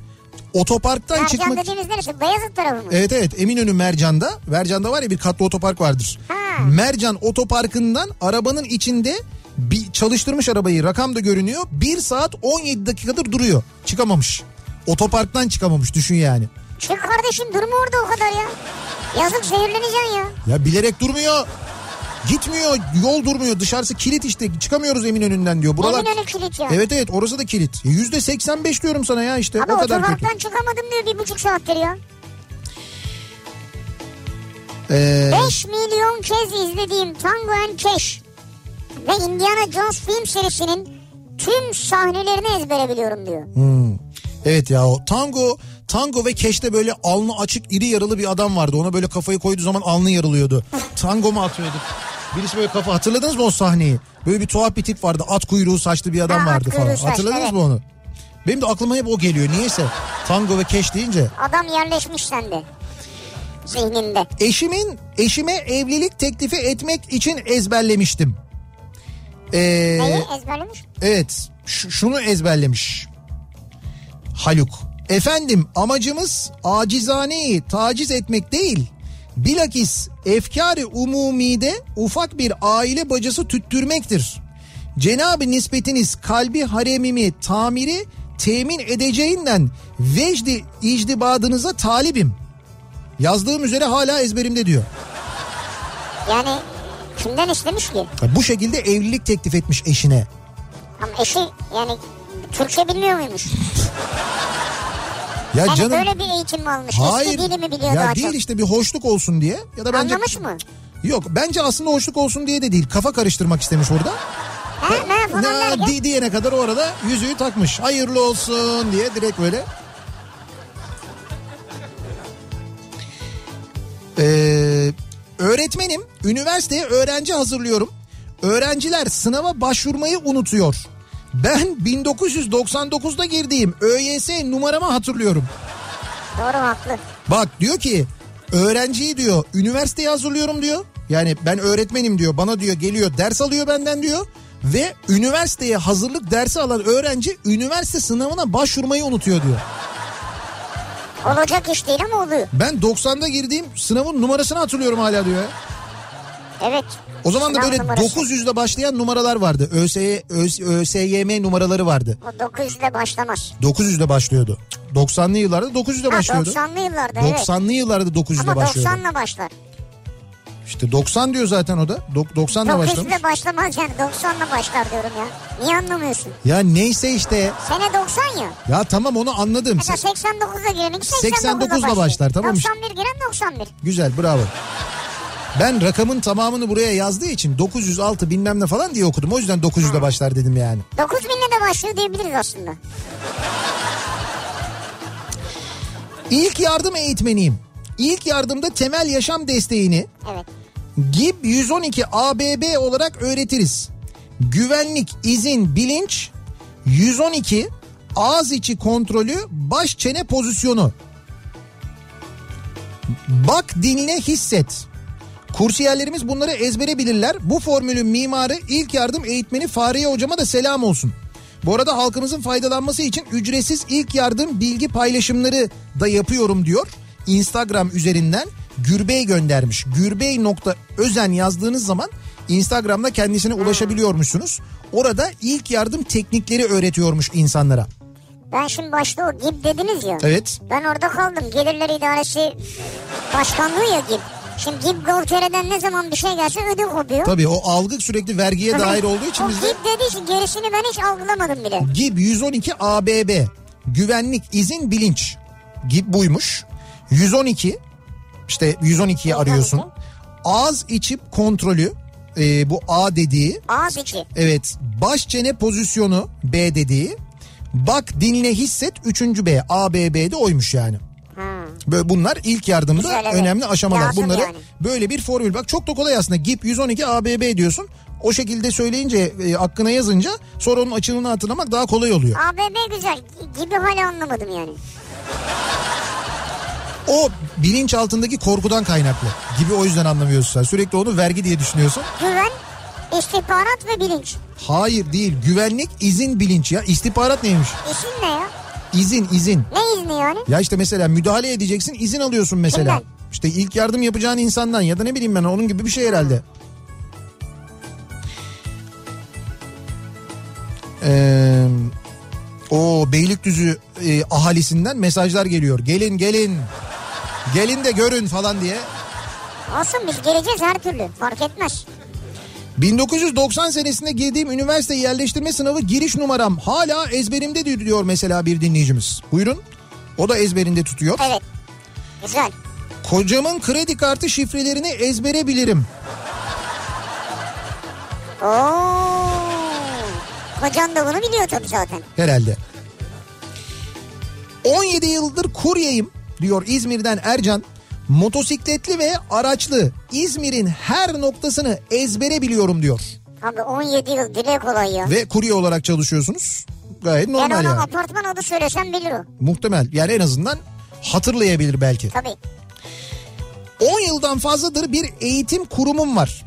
otoparktan Mercan çıkmak... dediğimiz neresi? Beyazıt tarafı mı? Evet evet Eminönü Mercan'da. Mercan'da var ya bir katlı otopark vardır. Ha. Mercan Otoparkı'ndan arabanın içinde bir çalıştırmış arabayı rakam da görünüyor. 1 saat 17 dakikadır duruyor. Çıkamamış. Otoparktan çıkamamış düşün yani. Çık kardeşim durma orada o kadar ya. Yazık zehirleneceksin ya. Ya bilerek durmuyor. Gitmiyor yol durmuyor dışarısı kilit işte çıkamıyoruz Eminönü'nden diyor. Buralar... Eminönü kilit ya. Evet evet orası da kilit. Yüzde 85 diyorum sana ya işte Abi o kadar kötü. otoparktan çıkamadım diyor bir buçuk saattir ya. Ee, 5 milyon kez izlediğim Tango and Cash ve Indiana Jones film serisinin tüm sahnelerini ezbere biliyorum diyor. hmm. Evet ya o tango tango ve keşte böyle alnı açık iri yarılı bir adam vardı. Ona böyle kafayı koyduğu zaman alnı yarılıyordu. tango mu atıyordu? Birisi böyle kafa hatırladınız mı o sahneyi? Böyle bir tuhaf bir tip vardı. At kuyruğu saçlı bir adam Ha, vardı falan. saçlı, Hatırladınız evet. mı onu? Benim de aklıma hep o geliyor. Niyeyse tango ve keş deyince. Adam yerleşmiş sende. Zihninde. Eşimin eşime evlilik teklifi etmek için ezberlemiştim. Ee, Neyi ezberlemiş? Evet şunu ezberlemiş Haluk. Efendim amacımız acizaneyi taciz etmek değil. Bilakis efkari umumide ufak bir aile bacası tüttürmektir. Cenab-ı nispetiniz kalbi haremimi tamiri temin edeceğinden vecdi icdibadınıza talibim. Yazdığım üzere hala ezberimde diyor. Yani kimden istemiş ki? Bu şekilde evlilik teklif etmiş eşine. Ama eşi yani Türkçe bilmiyor muymuş? Ya Yani canım böyle bir eğitim mi almış? Hayır. Eski dili mi biliyor ya daha değil çok? işte bir hoşluk olsun diye ya da bence Anlamış mı? Yok bence aslında hoşluk olsun diye de değil. Kafa karıştırmak istemiş orada. Ha, ne falan Ne derken? di diyene kadar o arada yüzüğü takmış. Hayırlı olsun diye direkt böyle. Ee, öğretmenim üniversiteye öğrenci hazırlıyorum. Öğrenciler sınava başvurmayı unutuyor. Ben 1999'da girdiğim ÖYS numaramı hatırlıyorum. Doğru haklı. Bak diyor ki öğrenciyi diyor üniversiteye hazırlıyorum diyor. Yani ben öğretmenim diyor bana diyor geliyor ders alıyor benden diyor. Ve üniversiteye hazırlık dersi alan öğrenci üniversite sınavına başvurmayı unutuyor diyor. Olacak iş değil ama oluyor. Ben 90'da girdiğim sınavın numarasını hatırlıyorum hala diyor. Evet. O zaman da böyle numarası. 900'le başlayan numaralar vardı. ÖSY, ÖS, ÖSYM numaraları vardı. O 900'de başlamaz. 900'le başlıyordu. 90'lı yıllarda 900'le Ha, başlıyordu. 90'lı yıllarda evet. 90'lı yıllarda 900'le Ama başlıyordu. 90'la başlar. İşte 90 diyor zaten o da. Dok- 90'la başlamış. 900'de başlamaz yani 90'la başlar diyorum ya. Niye anlamıyorsun? Ya neyse işte. Sene 90 ya. Ya tamam onu anladım. Mesela 89'da girenin 89'da 89'la başlar, tamam işte. 91 giren 91. Güzel bravo. Ben rakamın tamamını buraya yazdığı için 906 bilmem ne falan diye okudum. O yüzden 900'de başlar dedim yani. 9000'le de başlıyor diyebiliriz aslında. İlk yardım eğitmeniyim. İlk yardımda temel yaşam desteğini Evet. GİB 112 ABB olarak öğretiriz. Güvenlik, izin, bilinç 112 ağız içi kontrolü, baş çene pozisyonu. Bak, dinle, hisset. Kursiyerlerimiz bunları ezbere bilirler. Bu formülün mimarı ilk yardım eğitmeni Fahriye hocama da selam olsun. Bu arada halkımızın faydalanması için ücretsiz ilk yardım bilgi paylaşımları da yapıyorum diyor. Instagram üzerinden Gürbey göndermiş. Gürbey.özen yazdığınız zaman Instagram'da kendisine ulaşabiliyormuşsunuz. Orada ilk yardım teknikleri öğretiyormuş insanlara. Ben şimdi başta o GİB dediniz ya. Evet. Ben orada kaldım. Gelirler İdaresi Başkanlığı ya GİB. Şimdi GİB Gavkere'den ne zaman bir şey gelse ödül kopuyor. Tabii o algı sürekli vergiye dair olduğu için o bizde GİB dediği için gerisini ben hiç algılamadım bile. GİB 112 ABB güvenlik izin bilinç GİB buymuş. 112 işte 112'yi arıyorsun. Ağız içip kontrolü e, bu A dediği Ağız içi. evet baş çene pozisyonu B dediği bak dinle hisset 3. B ABB'de oymuş yani. Böyle bunlar ilk yardımda Güzel, evet. önemli aşamalar. Lazım Bunları yani. böyle bir formül bak çok da kolay aslında. GİP 112 ABB diyorsun. O şekilde söyleyince e, hakkına yazınca sonra onun açılımını hatırlamak daha kolay oluyor. ABB güzel. Gibi hala anlamadım yani. O bilinç altındaki korkudan kaynaklı gibi o yüzden anlamıyorsun sen. Sürekli onu vergi diye düşünüyorsun. Güven, istihbarat ve bilinç. Hayır değil güvenlik izin bilinç ya. İstihbarat neymiş? İsim ne ya? İzin izin. Ne izni yani? Ya işte mesela müdahale edeceksin izin alıyorsun mesela. Kimden? İşte ilk yardım yapacağın insandan ya da ne bileyim ben onun gibi bir şey herhalde. Ee, o Beylikdüzü e, ahalisinden mesajlar geliyor. Gelin gelin. Gelin de görün falan diye. Olsun biz geleceğiz her türlü. Fark etmez. 1990 senesinde girdiğim üniversite yerleştirme sınavı giriş numaram hala ezberimde diyor mesela bir dinleyicimiz. Buyurun. O da ezberinde tutuyor. Evet. Güzel. Kocamın kredi kartı şifrelerini ezbere bilirim. Oo. Kocan da bunu biliyor tabii zaten. Herhalde. 17 yıldır kuryeyim diyor İzmir'den Ercan. Motosikletli ve araçlı İzmir'in her noktasını ezbere biliyorum diyor. Abi 17 yıl dile kolay ya. Ve kurye olarak çalışıyorsunuz. Gayet ben normal ona yani. apartman adı söylesem bilir o. Muhtemel. Yani en azından hatırlayabilir belki. Tabii. 10 yıldan fazladır bir eğitim kurumum var.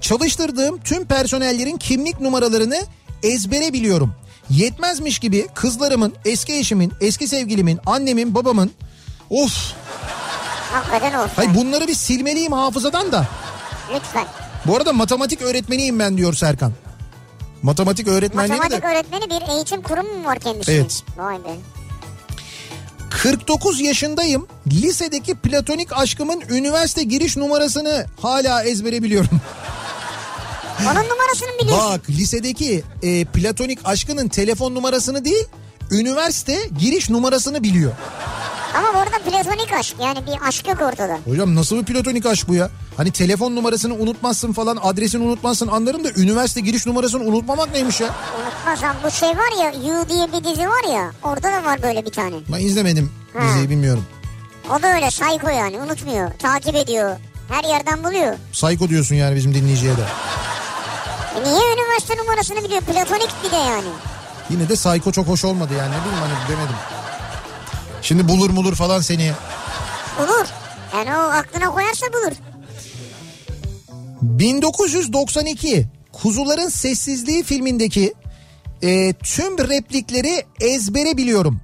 Çalıştırdığım tüm personellerin kimlik numaralarını ezbere biliyorum. Yetmezmiş gibi kızlarımın, eski eşimin, eski sevgilimin, annemin, babamın of Hakikaten olsun. hay bunları bir silmeliyim hafızadan da. Lütfen. Bu arada matematik öğretmeniyim ben diyor Serkan. Matematik öğretmenliği Matematik de öğretmeni bir eğitim kurumu mu var kendisinin? Evet. Vay be. 49 yaşındayım. Lisedeki platonik aşkımın üniversite giriş numarasını hala ezbere biliyorum. Onun numarasını biliyorsun. Bak lisedeki e, platonik aşkının telefon numarasını değil üniversite giriş numarasını biliyor. Ama bu arada platonik aşk. Yani bir aşk yok ortada. Hocam nasıl bir platonik aşk bu ya? Hani telefon numarasını unutmazsın falan adresini unutmazsın anlarım da üniversite giriş numarasını unutmamak neymiş ya? Unutmazsam bu şey var ya You diye bir dizi var ya. Orada da var böyle bir tane. Ben izlemedim diziyi bilmiyorum. O da öyle psycho yani unutmuyor. Takip ediyor. Her yerden buluyor. Psycho diyorsun yani bizim dinleyiciye de. E niye üniversite numarasını biliyor? Platonik bir de yani. Yine de Psycho çok hoş olmadı yani ne bileyim hani demedim. Şimdi bulur mulur falan seni. Bulur. Yani o aklına koyarsa bulur. 1992 Kuzuların Sessizliği filmindeki e, tüm replikleri ezbere biliyorum.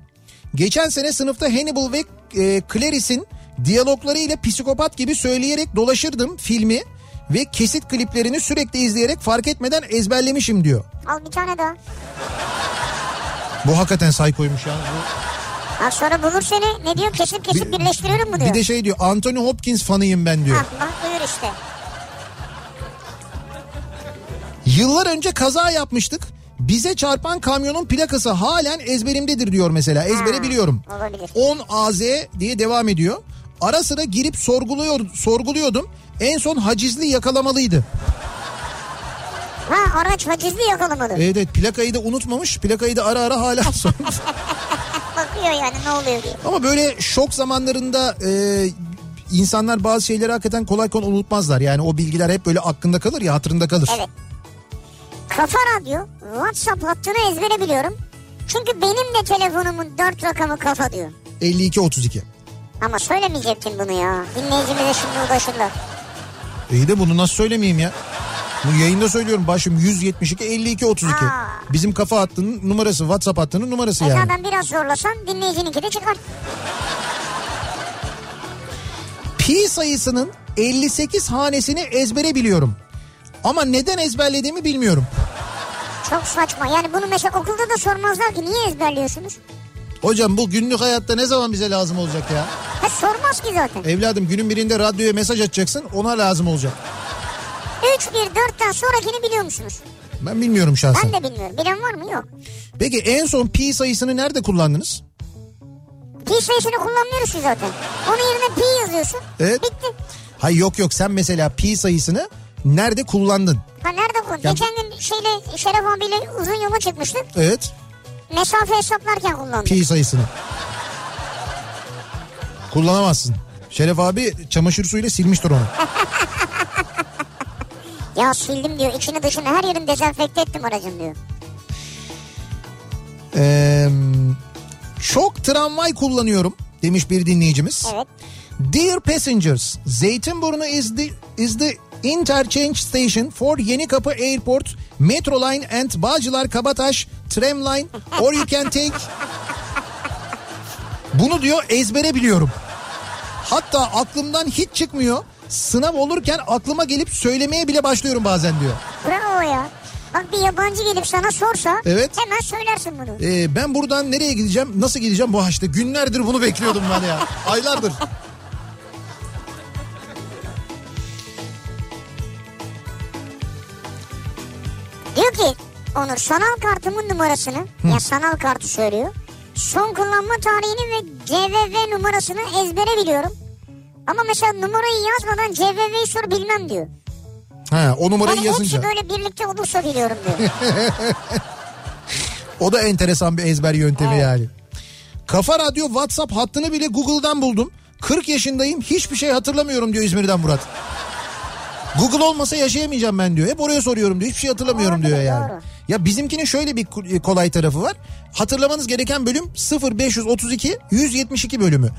Geçen sene sınıfta Hannibal ve e, Clarice'in diyalogları ile psikopat gibi söyleyerek dolaşırdım filmi ve kesit kliplerini sürekli izleyerek fark etmeden ezberlemişim diyor. Al bir tane daha. Bu hakikaten saykoymuş ya. Ha sonra bulur seni. Ne diyor? Kesip kesip Bir- birleştiriyorum mu diyor. Bir de şey diyor Anthony Hopkins fanıyım ben diyor. Ha bak buyur işte. Yıllar önce kaza yapmıştık. Bize çarpan kamyonun plakası halen ezberimdedir diyor mesela. Ezbere Ha, biliyorum. olabilir. 10 AZ diye devam ediyor. Ara sıra girip sorguluyor, sorguluyordum. En son hacizli yakalamalıydı. Ha araç hacizli yakalamadı. Evet evet plakayı da unutmamış. Plakayı da ara ara hala sormuş. Bakıyor yani ne oluyor diye. Ama böyle şok zamanlarında e, insanlar bazı şeyleri hakikaten kolay kolay unutmazlar. Yani o bilgiler hep böyle aklında kalır ya hatırında kalır. Evet. Kafa Radyo WhatsApp hattını ezbere biliyorum. Çünkü benim de telefonumun dört rakamı kafa diyor. 52-32. Ama söylemeyecektin bunu ya. Dinleyicimize şimdi ulaşırlar. İyi de bunu nasıl söylemeyeyim ya? Bu yayında söylüyorum başım 172 52 32. Aa. Bizim kafa hattının numarası WhatsApp hattının numarası E yani. zaten biraz zorlasan dinleyicininki de çıkar. Pi sayısının 58 hanesini ezbere biliyorum. Ama neden ezberlediğimi bilmiyorum. Çok saçma. Yani bunu mesela okulda da sormazlar ki niye ezberliyorsunuz? Hocam bu günlük hayatta ne zaman bize lazım olacak ya? Ha sormaz ki zaten. Evladım günün birinde radyoya mesaj atacaksın ona lazım olacak. 3 1 4'ten sonrakini biliyor musunuz? Ben bilmiyorum şahsen. Ben de bilmiyorum. Bilen var mı? Yok. Peki en son pi sayısını nerede kullandınız? Pi sayısını kullanmıyoruz ki zaten. Onun yerine pi yazıyorsun. Evet. Bitti. Hayır yok yok sen mesela pi sayısını nerede kullandın? Ha nerede kullan? Ya- Geçen gün şeyle Şeref abiyle uzun yola çıkmıştık. Evet Mesafe hesaplarken kullandık. pi sayısını. Kullanamazsın. Şeref abi çamaşır suyuyla silmiştir onu. Ya sildim diyor. içini dışını her yerini dezenfekte ettim aracın diyor. Ee, çok tramvay kullanıyorum demiş bir dinleyicimiz. Evet. Dear passengers, Zeytinburnu is the is the interchange station for Yenikapı Airport, Metro Line and Bağcılar Kabataş Tram Line or you can take Bunu diyor ezbere biliyorum. Hatta aklımdan hiç çıkmıyor. Sınav olurken aklıma gelip söylemeye bile başlıyorum bazen diyor. Bravo ya. Bak bir yabancı gelip sana sorsa Evet. hemen söylersin bunu. Ee, ben buradan nereye gideceğim? Nasıl gideceğim? Bu işte günlerdir bunu bekliyordum ben ya. Aylardır. Diyor ki Onur sanal kartımın numarasını ya sanal kartı söylüyor. Son kullanma tarihini ve CVV numarasını ezbere biliyorum. Ama mesela numarayı yazmadan CVV'yi sor bilmem diyor. Ha, o numarayı Yani yazınca. hepsi böyle birlikte olursa biliyorum diyor. O da enteresan bir ezber yöntemi yani. Kafa Radyo WhatsApp hattını bile Google'dan buldum. 40 yaşındayım hiçbir şey hatırlamıyorum diyor İzmir'den Murat. Google olmasa yaşayamayacağım ben diyor. Hep oraya soruyorum diyor. Hiçbir şey hatırlamıyorum diyor yani. Ya bizimkinin şöyle bir ku- kolay tarafı var. Hatırlamanız gereken bölüm 0532 172 bölümü.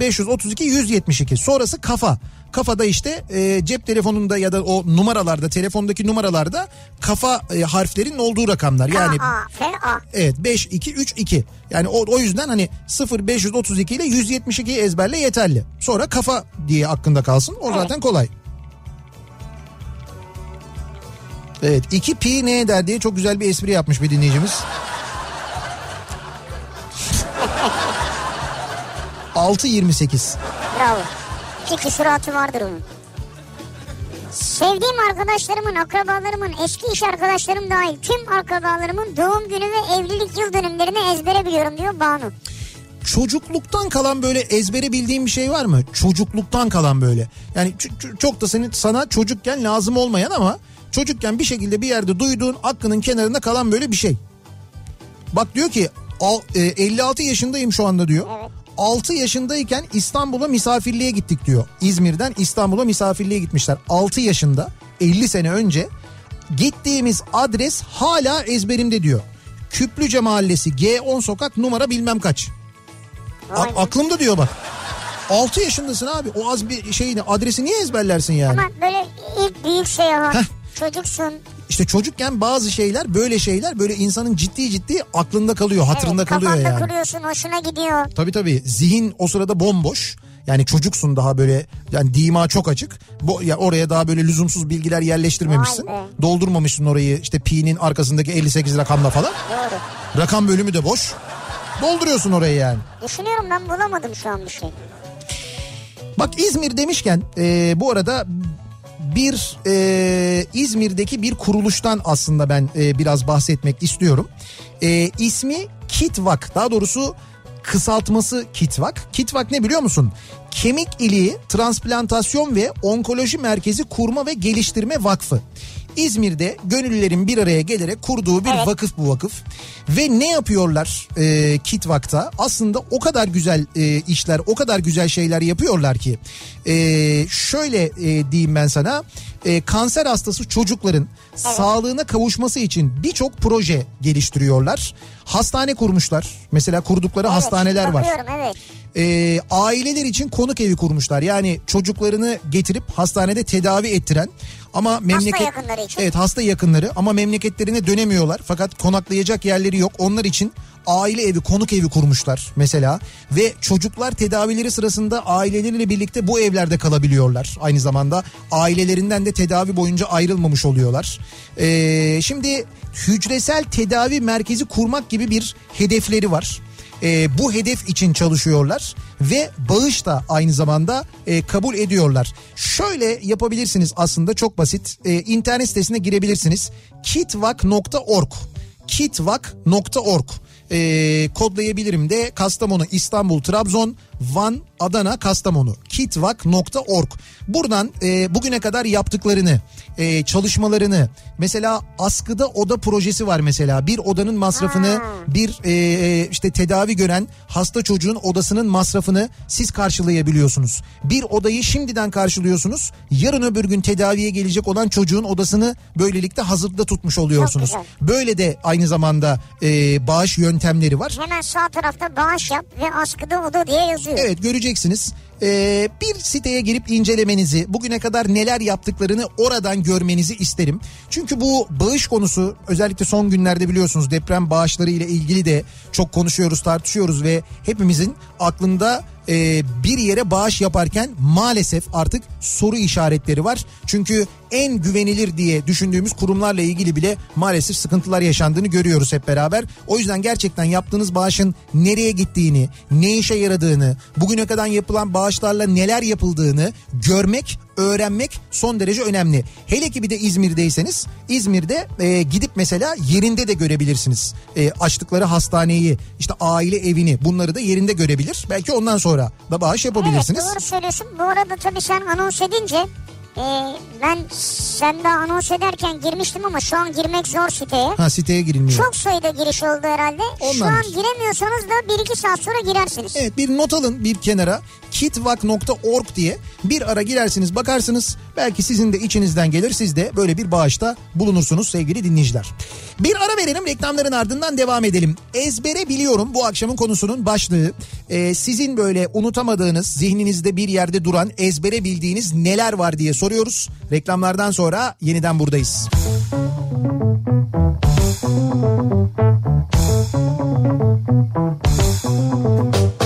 0532 172. Sonrası kafa. Kafada işte e, cep telefonunda ya da o numaralarda telefondaki numaralarda kafa e, harflerinin olduğu rakamlar. Yani A, F, A. Evet 5 2 3 2. Yani o, o yüzden hani 0 532 ile 172'yi ezberle yeterli. Sonra kafa diye aklında kalsın. O zaten kolay. Evet 2 pi ne eder diye çok güzel bir espri yapmış bir dinleyicimiz. 6.28. Bravo. İki küsuratı vardır onun. Sevdiğim arkadaşlarımın, akrabalarımın, eski iş arkadaşlarım dahil tüm akrabalarımın doğum günü ve evlilik yıl dönümlerini ezbere biliyorum diyor Banu. Çocukluktan kalan böyle ezbere bildiğin bir şey var mı? Çocukluktan kalan böyle. Yani çok da senin sana çocukken lazım olmayan ama çocukken bir şekilde bir yerde duyduğun aklının kenarında kalan böyle bir şey. Bak diyor ki al- e, 56 yaşındayım şu anda diyor. Evet. 6 yaşındayken İstanbul'a misafirliğe gittik diyor. İzmir'den İstanbul'a misafirliğe gitmişler. 6 yaşında 50 sene önce gittiğimiz adres hala ezberimde diyor. Küplüce Mahallesi G10 sokak numara bilmem kaç. A- aklımda diyor bak. 6 yaşındasın abi. O az bir şeyini adresi niye ezberlersin yani? Ama böyle ilk büyük seyahat, Heh. Çocuksun. İşte çocukken bazı şeyler böyle şeyler böyle insanın ciddi ciddi aklında kalıyor, hatırında evet, kalıyor kafanda yani. kuruyorsun, hoşuna gidiyor. Tabii tabii zihin o sırada bomboş. Yani çocuksun daha böyle yani dima çok açık. Bu, ya oraya daha böyle lüzumsuz bilgiler yerleştirmemişsin. Doldurmamışsın orayı işte pi'nin arkasındaki 58 rakamla falan. Doğru. Rakam bölümü de boş. Dolduruyorsun orayı yani. Düşünüyorum ben bulamadım şu an bir şey. Bak İzmir demişken e, bu arada bir e, İzmir'deki bir kuruluştan aslında ben e, biraz bahsetmek istiyorum. E, ismi Kitvak daha doğrusu kısaltması Kitvak. Kitvak ne biliyor musun? Kemik iliği transplantasyon ve onkoloji merkezi kurma ve geliştirme vakfı. İzmir'de gönüllülerin bir araya gelerek kurduğu bir Evet. vakıf bu vakıf. Ve ne yapıyorlar e, Kitvak'ta? Aslında o kadar güzel e, işler, o kadar güzel şeyler yapıyorlar ki. E, şöyle e, diyeyim ben sana. E, kanser hastası çocukların sağlığına kavuşması için birçok proje geliştiriyorlar. Hastane kurmuşlar. Mesela kurdukları Evet, hastaneler var. Evet. E, aileler için konuk evi kurmuşlar. Yani çocuklarını getirip hastanede tedavi ettiren ama memleket yakınları için. Evet hasta yakınları ama memleketlerine dönemiyorlar. Fakat konaklayacak yerleri yok. Onlar için aile evi, konuk evi kurmuşlar mesela ve çocuklar tedavileri sırasında aileleriyle birlikte bu evlerde kalabiliyorlar. Aynı zamanda ailelerinden de tedavi boyunca ayrılmamış oluyorlar. Ee, şimdi hücresel tedavi merkezi kurmak gibi bir hedefleri var. Ee, bu hedef için çalışıyorlar ve bağış da aynı zamanda e, kabul ediyorlar. Şöyle yapabilirsiniz aslında çok basit. Ee, internet sitesine girebilirsiniz. kitvak.org kitvak.org e, kodlayabilirim de Kastamonu, İstanbul, Trabzon, Van, Adana, Kastamonu kitvak.org buradan e, bugüne kadar yaptıklarını e, çalışmalarını mesela askıda oda projesi var mesela bir odanın masrafını bir e, işte tedavi gören hasta çocuğun odasının masrafını siz karşılayabiliyorsunuz. Bir odayı şimdiden karşılıyorsunuz yarın öbür gün tedaviye gelecek olan çocuğun odasını böylelikle hazırda tutmuş oluyorsunuz. Böyle de aynı zamanda e, bağış yöntemleri var. Hemen sağ tarafta bağış yap ve askıda oda diye yazıyor. Evet göreceksiniz. Ee, bir siteye girip incelemenizi, bugüne kadar neler yaptıklarını oradan görmenizi isterim. Çünkü bu bağış konusu özellikle son günlerde biliyorsunuz deprem bağışları ile ilgili de çok konuşuyoruz, tartışıyoruz ve hepimizin aklında e, bir yere bağış yaparken maalesef artık soru işaretleri var. Çünkü en güvenilir diye düşündüğümüz kurumlarla ilgili bile maalesef sıkıntılar yaşandığını görüyoruz hep beraber. O yüzden gerçekten yaptığınız bağışın nereye gittiğini, ne işe yaradığını, bugüne kadar yapılan bağışlarla neler yapıldığını görmek öğrenmek son derece önemli. Hele ki bir de İzmir'deyseniz İzmir'de e, gidip mesela yerinde de görebilirsiniz. E, açtıkları hastaneyi işte aile evini bunları da yerinde görebilir. Belki ondan sonra da bağış yapabilirsiniz. Evet doğru söylüyorsun. Bu arada tabii sen anons edince e, ben sen daha anons ederken girmiştim ama şu an girmek zor siteye. Ha siteye girilmiyor. Çok sayıda giriş oldu herhalde. Şu Ondandır. an giremiyorsanız da 1-2 saat sonra girersiniz. Evet bir not alın bir kenara kitvak.org diye bir ara girersiniz bakarsınız belki sizin de içinizden gelir siz de böyle bir bağışta bulunursunuz sevgili dinleyiciler. Bir ara verelim reklamların ardından devam edelim. Ezbere biliyorum bu akşamın konusunun başlığı Ee, sizin böyle unutamadığınız zihninizde bir yerde duran ezbere bildiğiniz neler var diye soruyoruz. Reklamlardan sonra yeniden buradayız. Kafa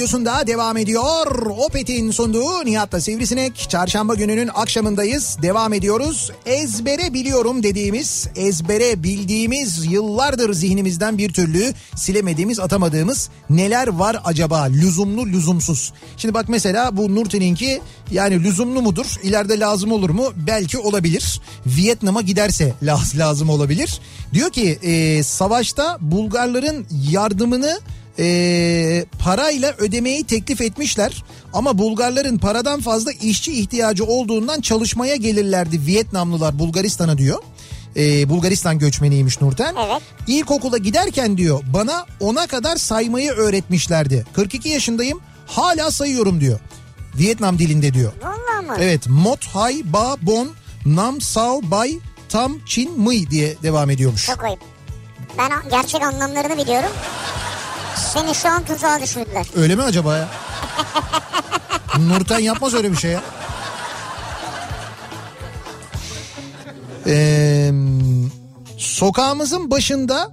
radyosunda devam ediyor. Opet'in sunduğu Nihat'la Sivrisinek. Çarşamba gününün akşamındayız. Devam ediyoruz. Ezbere biliyorum dediğimiz, ezbere bildiğimiz yıllardır zihnimizden bir türlü silemediğimiz, atamadığımız neler var acaba? Lüzumlu, lüzumsuz. Şimdi bak mesela bu Nurten'inki yani lüzumlu mudur? İleride lazım olur mu? Belki olabilir. Vietnam'a giderse laz- lazım olabilir. Diyor ki e, savaşta Bulgarların yardımını e, parayla ödemeyi teklif etmişler. Ama Bulgarların paradan fazla işçi ihtiyacı olduğundan çalışmaya gelirlerdi Vietnamlılar Bulgaristan'a diyor. E, Bulgaristan göçmeniymiş Nurten. Evet. İlkokula giderken diyor bana ona kadar saymayı öğretmişlerdi. 42 yaşındayım hala sayıyorum diyor. Vietnam dilinde diyor. Vallahi mı? Evet mot hay ba bon nam sao bay tam çin mıy diye devam ediyormuş. Çok ayıp. Ben gerçek anlamlarını biliyorum. Seni şu an tuzağa düşürdüler. Öyle mi acaba ya? Nurten yapmaz öyle bir şey ya. Ee, sokağımızın başında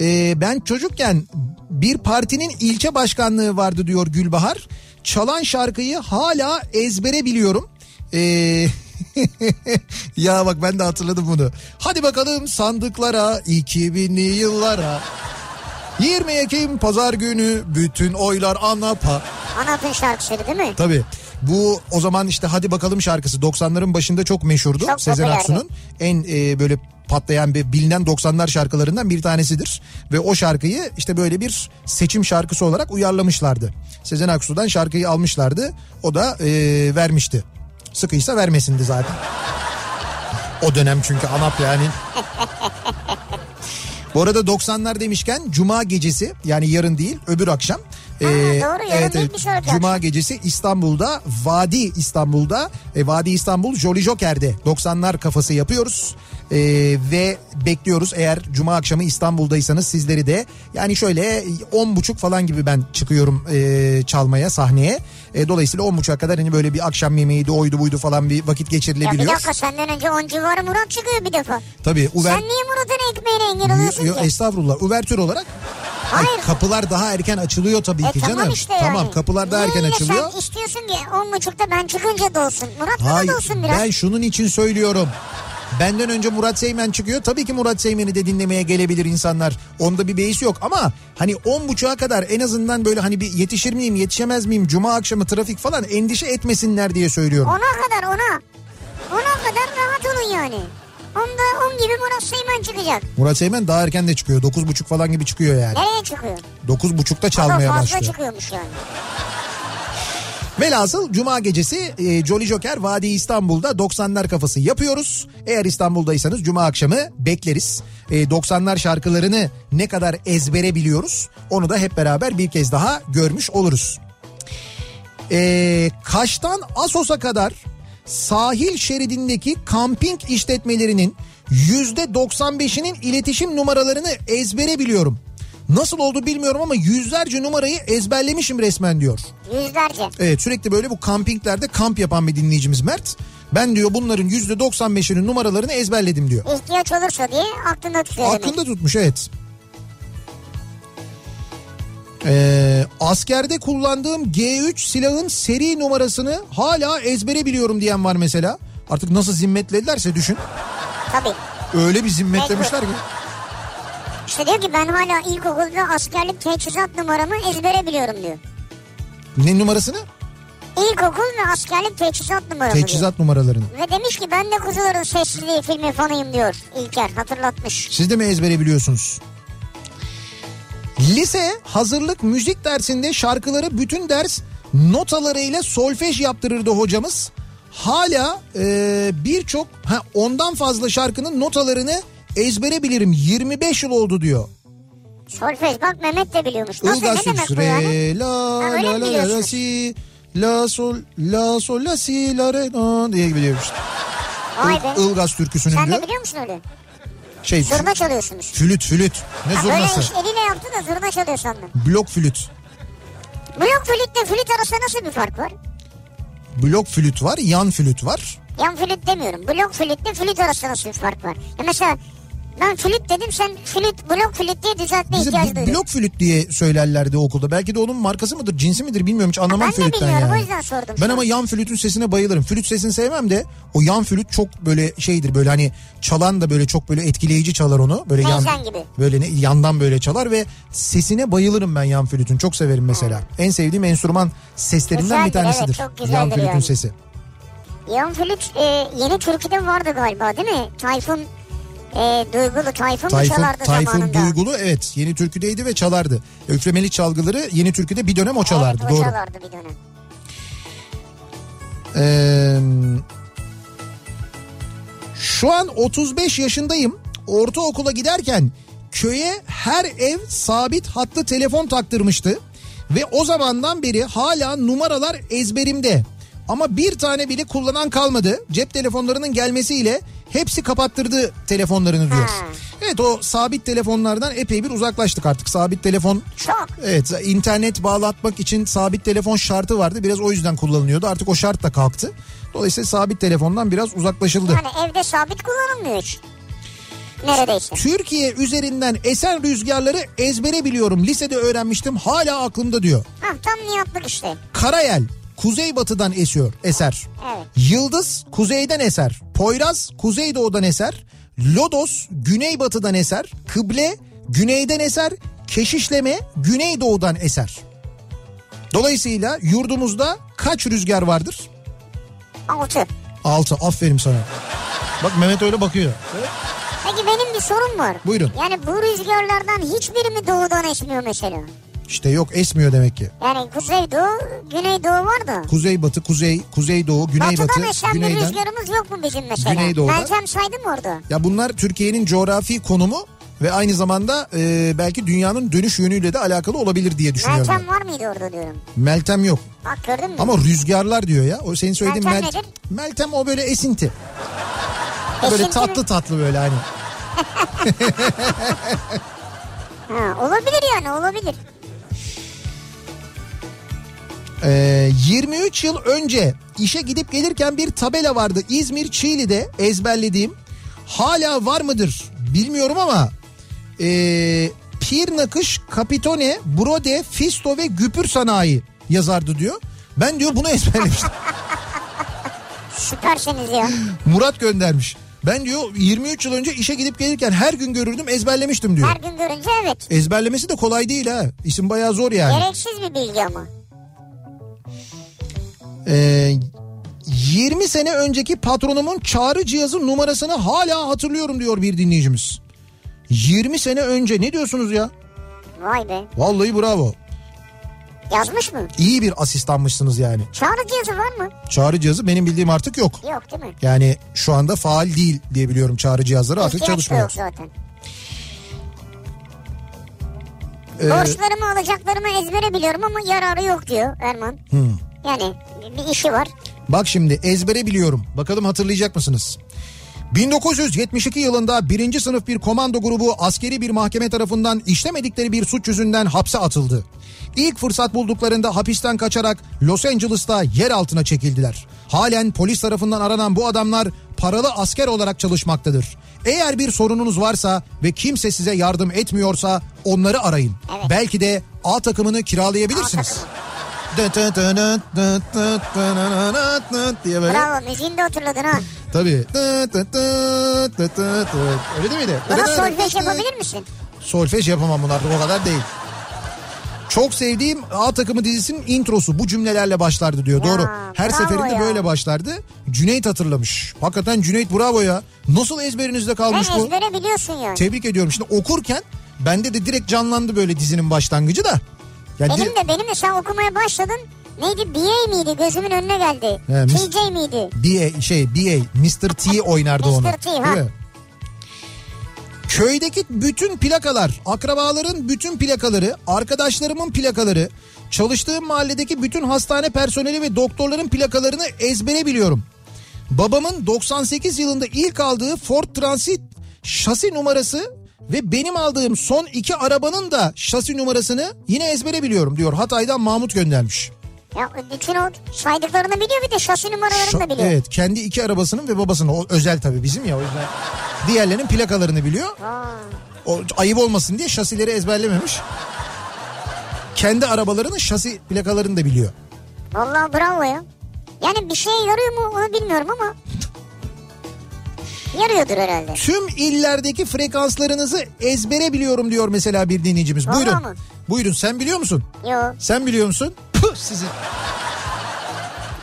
e, ben çocukken bir partinin ilçe başkanlığı vardı diyor Gülbahar. Çalan şarkıyı hala ezbere biliyorum. Ee, ya bak ben de hatırladım bunu. Hadi bakalım sandıklara 2000'li yıllara. 20 Ekim pazar günü bütün oylar ANAP'a. Anlatın şarkısıydı değil mi? Tabii. Bu o zaman işte hadi bakalım şarkısı 90'ların başında çok meşhurdu. Çok Sezen. Aksu'nun en e, böyle patlayan bir bilinen 90'lar şarkılarından bir tanesidir. Ve o şarkıyı işte böyle bir seçim şarkısı olarak uyarlamışlardı. Sezen Aksu'dan şarkıyı almışlardı. O da e, vermişti. Sıkıysa vermesindi zaten. O dönem çünkü ANAP yani. Bu arada 90'lar demişken cuma gecesi yani yarın değil öbür akşam Ee, doğru, yarın değil, bir Cuma akşam. gecesi İstanbul'da Vadi İstanbul'da e, Vadi İstanbul Jolly Joker'de 90'lar kafası yapıyoruz. Ee, ve bekliyoruz eğer Cuma akşamı İstanbul'daysanız sizleri de yani şöyle 10 buçuk falan gibi ben çıkıyorum e, çalmaya sahneye. E, dolayısıyla 10 buçuğa kadar hani böyle bir akşam yemeğiydi oydu buydu falan bir vakit Ya bir geçirilebiliyor. dakika senden önce 10 civarı Murat çıkıyor bir defa. Tabii Uber... Sen niye Murat'ın ekmeğine engel oluyorsun Yo, ki? estağfurullah. Uvertür olarak Ay, Hayır. kapılar daha erken açılıyor tabii E ki tamam canım. işte yani. Tamam kapılar daha Niye erken açılıyor. Sen istiyorsun ki 10 buçukta ben çıkınca dolsun. Murat da dolsun biraz. ben şunun için söylüyorum. Benden önce Murat Seymen çıkıyor. Tabii ki Murat Seymen'i de dinlemeye gelebilir insanlar. Onda bir beis yok ama hani 10 buçuğa kadar en azından böyle hani bir yetişir miyim yetişemez miyim cuma akşamı trafik falan endişe etmesinler diye söylüyorum. Ona kadar ona. Ona kadar rahat olun yani. Onda 10 gibi Murat Seymen çıkacak. Murat Seymen daha erken de çıkıyor. 9.30 falan gibi çıkıyor yani. Nereye çıkıyor? 9.30'da Ama çalmaya fazla başlıyor. çıkıyormuş yani. Velhasıl Cuma gecesi e, Jolly Joker Vadi İstanbul'da 90'lar kafası yapıyoruz. Eğer İstanbul'daysanız Cuma akşamı bekleriz. E, 90'lar şarkılarını ne kadar ezbere biliyoruz onu da hep beraber bir kez daha görmüş oluruz. E, Kaş'tan Asos'a kadar sahil şeridindeki kamping işletmelerinin %95'inin iletişim numaralarını ezbere biliyorum. Nasıl oldu bilmiyorum ama yüzlerce numarayı ezberlemişim resmen diyor. Yüzlerce. Evet sürekli böyle bu kampinglerde kamp yapan bir dinleyicimiz Mert. Ben diyor bunların %95'inin numaralarını ezberledim diyor. İhtiyaç olursa diye aklında tutuyor demek. Aklında tutmuş evet. Ee, askerde kullandığım G3 silahın seri numarasını hala ezbere biliyorum diyen var mesela. Artık nasıl zimmetledilerse düşün. Tabii. Öyle bir zimmetlemişler ki. İşte diyor ki ben hala ilkokulda askerlik teçhizat numaramı ezbere biliyorum diyor. Ne numarasını? İlkokul ve askerlik teçhizat diyor. Teçhizat numaralarını. Ve demiş ki ben de Kuzuların Sessizliği filmi fanıyım diyor İlker hatırlatmış. Siz de mi ezbere biliyorsunuz? Lise hazırlık müzik dersinde şarkıları bütün ders notalarıyla solfej yaptırırdı hocamız. Hala e, birçok ondan fazla şarkının notalarını ezbere bilirim. 25 yıl oldu diyor. Solfej bak Mehmet de biliyormuş. Nasıl Ilgaz ne demek bu yani? La Ha, la la la la si la sol la sol la si la re la diye biliyormuş. Vay be. Ilgaz türküsünün Sen de diyor. biliyor musun öyle? Şey Zurna çalıyorsunuz. flüt flüt. Ne Ha, böyle zurnası? iş eliyle yaptı da zurna çalıyor sandım. Blok flüt. Blok flütle flüt arasında nasıl bir fark var? Blok flüt var, yan flüt var. Yan flüt demiyorum. Blok flütle flüt arasında nasıl bir fark var? Ya mesela ben flüt dedim sen flüt blok flüt diye düzeltme Bize ihtiyacı duydun. blok flüt diye söylerlerdi okulda. Belki de onun markası mıdır, cinsi midir bilmiyorum hiç anlamam ben de flütten bilmiyorum, yani. o yüzden sordum Ben ama an. yan flütün sesine bayılırım. Flüt sesini sevmem de o yan flüt çok böyle şeydir böyle hani çalan da böyle çok böyle etkileyici çalar onu. Böyle yan, Teyzen gibi. Böyle ne, yandan böyle çalar ve sesine bayılırım ben yan flütün. Çok severim mesela. En sevdiğim enstrüman seslerinden bir Güzeldir, evet, tanesidir. çok güzeldir yan flütün yani. sesi. Yan flüt e, yeni türküde vardı galiba değil mi? Tayfun e, Duygulu Tayfun, mu Tayfun, çalardı Tayfun zamanında? Duygulu evet yeni türküdeydi ve çalardı. Üflemeli çalgıları yeni türküde bir dönem o çalardı. evet, o doğru. çalardı bir dönem. Ee, şu an 35 yaşındayım. Ortaokula giderken köye her ev sabit hatlı telefon taktırmıştı. Ve o zamandan beri hala numaralar ezberimde. Ama bir tane bile kullanan kalmadı. Cep telefonlarının gelmesiyle hepsi kapattırdı telefonlarını diyor. Ha. Evet o sabit telefonlardan epey bir uzaklaştık artık. Sabit telefon Çok. Evet internet bağlatmak için sabit telefon şartı vardı. Biraz o yüzden kullanılıyordu. Artık o şart da kalktı. Dolayısıyla sabit telefondan biraz uzaklaşıldı. Yani evde sabit kullanılmıyor hiç. Neredeyse. Türkiye üzerinden esen rüzgarları ezbere biliyorum. Lisede öğrenmiştim hala aklımda diyor. Hah tam niyatlık işte. Karayel kuzeybatıdan esiyor eser. Evet. Yıldız kuzeyden eser. Poyraz kuzeydoğudan eser. Lodos güneybatıdan eser. Kıble güneyden eser. Keşişleme güneydoğudan eser. Dolayısıyla yurdumuzda kaç rüzgar vardır? Altı. 6. Aferin sana. Bak Mehmet öyle bakıyor. Peki benim bir sorum var. Buyurun. Yani bu rüzgarlardan hiçbiri mi doğudan esmiyor mesela? İşte yok esmiyor demek ki. Yani kuzeydoğu, güneydoğu var da. Kuzeybatı, kuzey, kuzeydoğu, güneybatı, Batıdan esen bir güneyden. rüzgarımız yok mu bizim mesela? Güneydoğuda. Meltem saydım orada. Ya bunlar Türkiye'nin coğrafi konumu ve aynı zamanda e, belki dünyanın dönüş yönüyle de alakalı olabilir diye düşünüyorum. Meltem ben. var mıydı orada diyorum. Meltem yok. Bak gördün mü? Ama rüzgarlar diyor ya. O senin söylediğin Meltem Melt- nedir? Meltem o böyle esinti. Böyle Esinti tatlı mi? tatlı böyle hani. Ha, olabilir yani olabilir. Ee, 23 yıl önce işe gidip gelirken bir tabela vardı İzmir Çiğli'de ezberlediğim. Hala var mıdır bilmiyorum ama ee, Pir Nakış, Kapitone, Brode, Fisto ve Güpür Sanayi yazardı diyor. Ben diyor bunu ezberlemiştim. Süpersiniz ya. Murat göndermiş. Ben diyor 23 yıl önce işe gidip gelirken her gün görürdüm ezberlemiştim diyor. Her gün görünce evet. Ezberlemesi de kolay değil ha. İsim bayağı zor yani. Gereksiz bir bilgi ama. Ee, 20 sene önceki patronumun çağrı cihazı numarasını hala hatırlıyorum diyor bir dinleyicimiz. 20 sene önce ne diyorsunuz ya? Vay be. Vallahi bravo. Yazmış mı? İyi bir asistanmışsınız yani. Çağrı cihazı var mı? Çağrı cihazı benim bildiğim artık yok. Yok değil mi? Yani şu anda faal değil diye biliyorum çağrı cihazları artık İhtiyaç çalışmıyor. yok zaten. Ee, Borçlarımı alacaklarımı ezbere biliyorum ama yararı yok diyor Erman. Hmm. Yani bir işi var. Bak şimdi ezbere biliyorum. Bakalım hatırlayacak mısınız? 1972 yılında birinci sınıf bir komando grubu askeri bir mahkeme tarafından işlemedikleri bir suç yüzünden hapse atıldı. İlk fırsat bulduklarında hapisten kaçarak Los Angeles'ta yer altına çekildiler. Halen polis tarafından aranan bu adamlar paralı asker olarak çalışmaktadır. Eğer bir sorununuz varsa ve kimse size yardım etmiyorsa onları arayın. Evet. Belki de A takımını kiralayabilirsiniz. Diye böyle. Bravo müziğini de hatırladın ha. Tabii. Öyle değil miydi? Bana solfej yapabilir misin? Solfej yapamam bunu artık o kadar değil. Çok sevdiğim A takımı dizisinin introsu bu cümlelerle başlardı diyor. Ya, Doğru. Her seferinde ya. böyle başlardı. Cüneyt hatırlamış. Hakikaten Cüneyt bravo ya. Nasıl ezberinizde Ben kalmış bu? ezbere biliyorsun yani. Tebrik ediyorum. Şimdi okurken bende de direkt canlandı böyle dizinin başlangıcı da. Yani Benim de benim de sen okumaya başladın. Neydi BA miydi gözümün önüne geldi. He, TJ miydi? BA şey BA Mr. T oynardı onu. Mr. T, ha. Köydeki bütün plakalar, akrabaların bütün plakaları, arkadaşlarımın plakaları, çalıştığım mahalledeki bütün hastane personeli ve doktorların plakalarını ezbere biliyorum. Babamın 98 yılında ilk aldığı Ford Transit şasi numarası ve benim aldığım son iki arabanın da şasi numarasını yine ezbere biliyorum diyor. Hatay'dan Mahmut göndermiş. Ya bütün o saydıklarını biliyor bir de şasi numaralarını da biliyor. Evet kendi iki arabasının ve babasının o özel tabii bizim ya o yüzden diğerlerinin plakalarını biliyor. Aa, O ayıp olmasın diye şasileri ezberlememiş. Kendi arabalarının şasi plakalarını da biliyor. vallahi bravo ya. Yani bir şeye yarıyor mu onu bilmiyorum ama yarıyordur herhalde. Tüm illerdeki frekanslarınızı ezbere biliyorum diyor mesela bir dinleyicimiz. Vallahi Buyurun. mı? Buyurun sen biliyor musun? Yo. Sen biliyor musun? Puh sizin.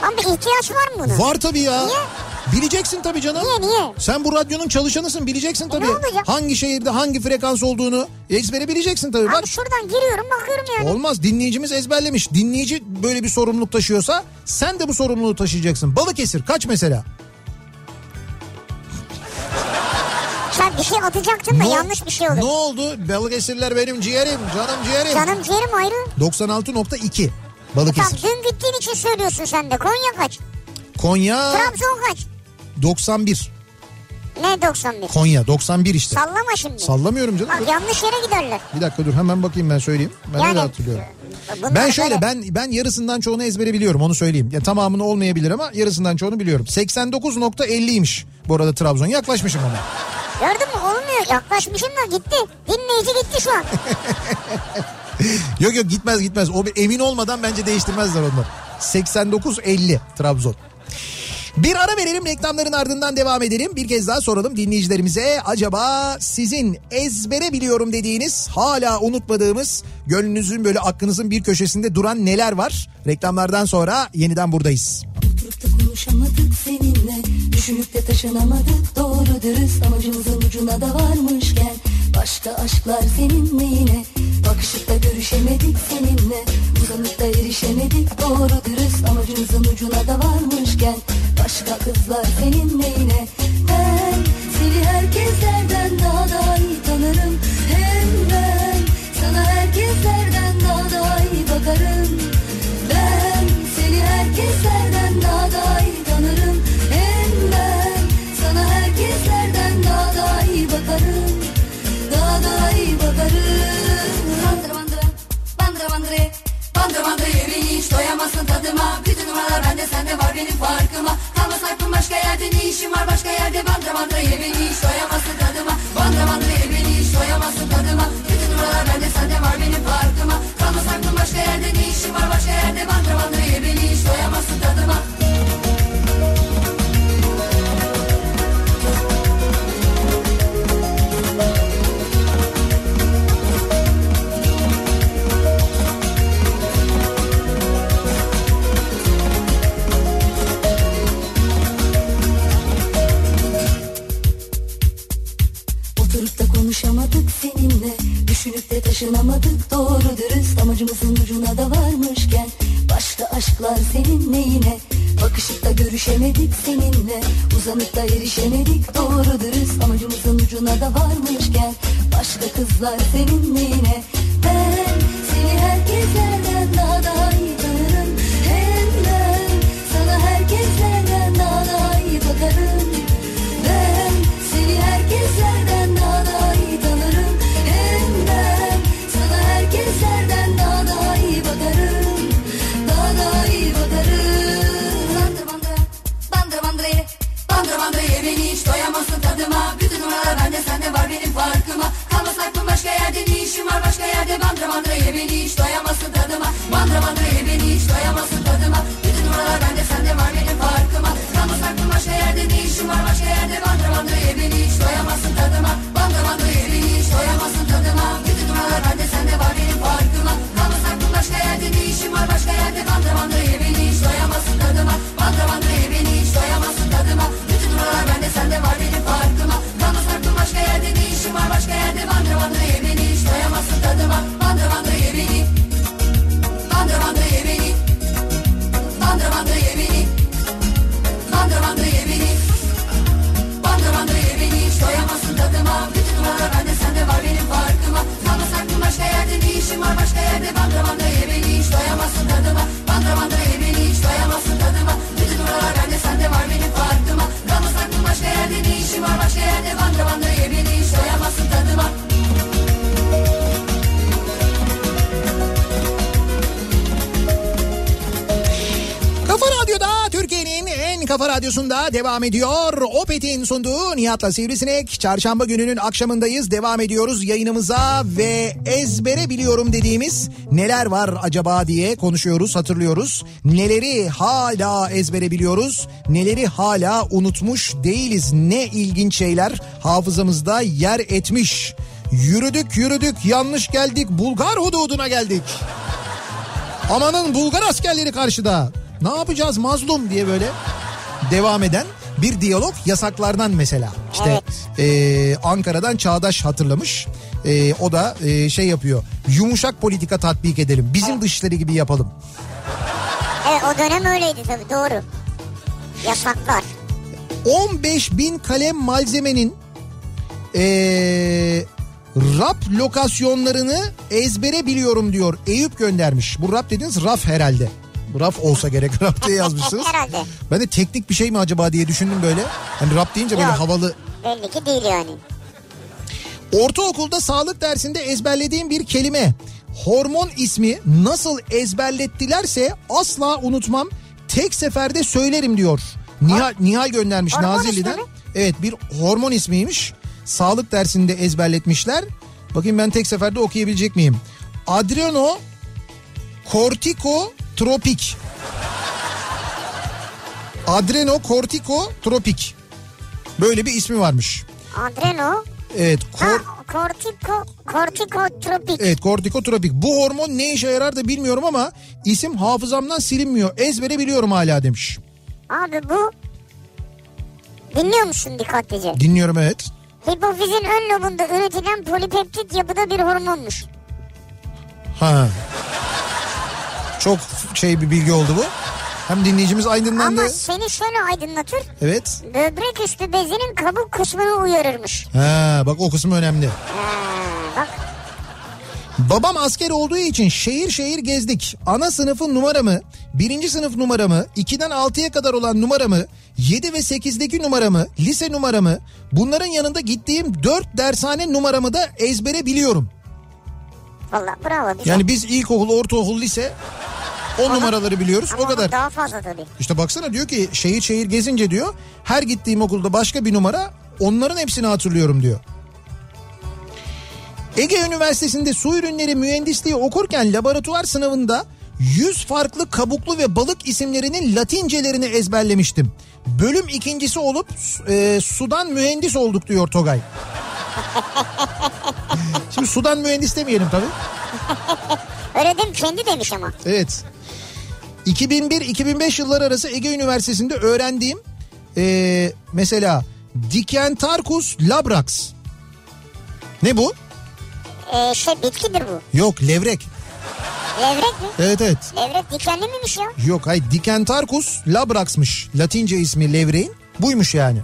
Ama bir ihtiyaç var mı buna? Var tabii ya. Niye? Bileceksin tabii canım. Niye niye? Sen bu radyonun çalışanısın bileceksin tabii. ne olacak? Hangi şehirde hangi frekans olduğunu ezbere bileceksin tabii. Bak Abi şuradan giriyorum bakıyorum yani. Olmaz dinleyicimiz ezberlemiş. Dinleyici böyle bir sorumluluk taşıyorsa sen de bu sorumluluğu taşıyacaksın. Balıkesir kaç mesela? Sen bir şey atacaktın da Ne- yanlış bir şey olur. Ne oldu? Balıkesirler benim ciğerim, canım ciğerim. Canım ciğerim ayrı. 96.2 Tamam Balıkesir. dün gittiğin için söylüyorsun sen de. Konya kaç? Konya Trabzon kaç? 91. Ne 91? Konya 91 işte. Sallama şimdi. Sallamıyorum canım. Bak yanlış yere giderler. Bir dakika dur hemen bakayım ben söyleyeyim. Ben öyle hatırlıyorum. bunlar Ben şöyle böyle- ben ben yarısından çoğunu ezbere biliyorum onu söyleyeyim. Ya tamamını olmayabilir ama yarısından çoğunu biliyorum. 89.50'ymiş bu arada Trabzon. Yaklaşmışım ona. Gördün mü olmuyor. Yaklaşmışım da gitti. Dinleyici gitti şu an. Yok yok gitmez gitmez. O emin olmadan bence değiştirmezler onlar. 89-50 Trabzon. Bir ara verelim reklamların ardından devam edelim. Bir kez daha soralım dinleyicilerimize. Acaba sizin ezbere biliyorum dediğiniz hala unutmadığımız gönlünüzün böyle aklınızın bir köşesinde duran neler var? Reklamlardan sonra yeniden buradayız. Konuşamadık seninle Düşünüp de taşınamadık doğru dürüst Amacımızın ucuna da varmışken Başka aşklar seninle yine Bakışıp da görüşemedik seninle Uzanıp da erişemedik doğru dürüst Amacımızın ucuna da varmışken Başka kızlar senin neyine? Ben seni herkeslerden daha da iyi tanırım. Hem ben sana herkeslerden daha da iyi bakarım. Ben seni herkeslerden daha da iyi tanırım. Hem ben sana herkeslerden daha da iyi bakarım. Daha da iyi bakarım. Bandır bandır, bandır bandır Bandır bandır yemeği hiç doyamazsın tadıma. Bütün numaralar bende sende var benim farkıma işim var başka yerde Bandıra bandıra ye beni hiç doyamazsın tadıma. Bandıra bandıra ye beni hiç doyamazsın tadıma. Bütün numaralar bende sende var benim farkıma. Kalmaz aklım başka yerde ne işim var başka yerde Bandıra bandıra ye beni hiç doyamazsın tadıma Taşınamadık. Doğru dürüst Amacımızın ucuna da varmışken Başka aşklar senin neyine Bakışıp da görüşemedik seninle Uzanıp da erişemedik. Doğru dürüst Amacımızın ucuna da varmışken Başka kızlar senin neyine devam ediyor. Opet'in sunduğu Nihat'la Sivrisinek. Çarşamba gününün akşamındayız. Devam ediyoruz yayınımıza ve ezbere biliyorum dediğimiz neler var acaba diye konuşuyoruz, hatırlıyoruz. Neleri hala ezbere biliyoruz, neleri hala unutmuş değiliz. Ne ilginç şeyler hafızamızda yer etmiş. Yürüdük yürüdük yanlış geldik Bulgar hududuna geldik. Amanın Bulgar askerleri karşıda. Ne yapacağız mazlum diye böyle devam eden bir diyalog yasaklardan mesela. İşte eee, Ankara'dan Çağdaş hatırlamış. Eee, o da eee, şey yapıyor. Yumuşak politika tatbik edelim. Bizim dışları gibi yapalım. Evet o dönem öyleydi tabii doğru. Yasaklar. 15 bin kalem malzemenin eee rap lokasyonlarını ezbere biliyorum diyor. Eyüp göndermiş. Bu rap dediğiniz raf herhalde. Raf olsa gerek rap diye yazmışsınız. Herhalde. Ben de teknik bir şey mi acaba diye düşündüm böyle. Hani rap deyince böyle Yok. havalı. Belli ki değil yani. Ortaokulda sağlık dersinde ezberlediğim bir kelime. Hormon ismi nasıl ezberlettilerse asla unutmam. Tek seferde söylerim diyor. Nihal, Nihal göndermiş Hormon Nazilli'den. ismi mi? Evet bir hormon ismiymiş. Sağlık dersinde ezberletmişler. Bakayım ben tek seferde okuyabilecek miyim? Adreno kortikotropik. Adreno kortikotropik. Böyle bir ismi varmış. Adreno. Evet. Kor, Ha, kortiko, kortikotropik. Evet kortikotropik. Bu hormon ne işe yarar da bilmiyorum ama isim hafızamdan silinmiyor. Ezbere biliyorum hala demiş. Abi bu dinliyor musun dikkatlice? Dinliyorum evet. Hipofizin ön lobunda üretilen polipeptit yapıda bir hormonmuş. Ha. Çok şey bir bilgi oldu bu. Hem dinleyicimiz aydınlandı. Ama seni şöyle aydınlatır. Evet. Böbrek üstü bezinin kabuk kısmını uyarırmış. Ha, bak o kısmı önemli. Ha, bak Babam asker olduğu için şehir şehir gezdik. Ana sınıfın numaramı, birinci sınıf numaramı, 2'den 6'ya kadar olan numaramı, 7 ve 8'deki numaramı, lise numaramı, bunların yanında gittiğim 4 dershane numaramı da ezbere biliyorum. valla bravo. Güzel. Yani biz ilkokul, ortaokul, lise 10 numaraları biliyoruz Ama o kadar. daha fazla tabii. İşte baksana diyor ki şehir şehir gezince diyor her gittiğim okulda başka bir numara onların hepsini hatırlıyorum diyor. Ege Üniversitesi'nde su ürünleri mühendisliği okurken laboratuvar sınavında 100 farklı kabuklu ve balık isimlerinin latincelerini ezberlemiştim. Bölüm ikincisi olup e, sudan mühendis olduk diyor Togay. Şimdi sudan mühendis demeyelim tabii. Öyle değil mi? Kendi demiş ama. Evet. 2001-2005 yılları arası Ege Üniversitesi'nde öğrendiğim eee, mesela Dikentarcus labrax. Ne bu? Ee, şey bitkidir bu. Yok levrek. Levrek mi? Evet evet. Levrek dikenli miymiş ya? Yok hayır Dikentarcus labrax'mış. Latince ismi levreğin. Buymuş yani.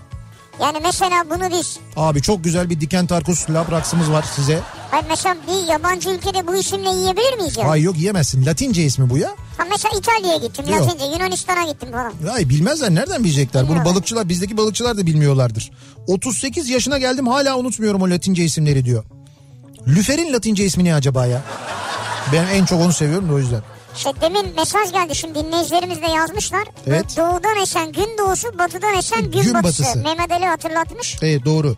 Yani mesela bunu biz Abi çok güzel bir Dikentarcus labrax'ımız var size. Hayır mesela bir yabancı ülkede bu isimle yiyebilir miyiz ya? Ay yok yiyemezsin. Latince ismi bu ya. Ha mesela İtalya'ya gittim, Yok. Latince, Yunanistan'a gittim falan. Ay bilmezler nereden bilecekler? Bunu balıkçılar bizdeki balıkçılar da bilmiyorlardır. 38 yaşına geldim hala unutmuyorum o Latince isimleri diyor. Lüfer'in Latince ismi ne acaba ya? Ben en çok onu seviyorum da o yüzden. İşte demin mesaj geldi şimdi dinleyicilerimiz de yazmışlar. Evet. Doğudan esen gün doğusu, batıdan esen gün, Gün batısı. batısı. Mehmet Ali hatırlatmış. Evet doğru.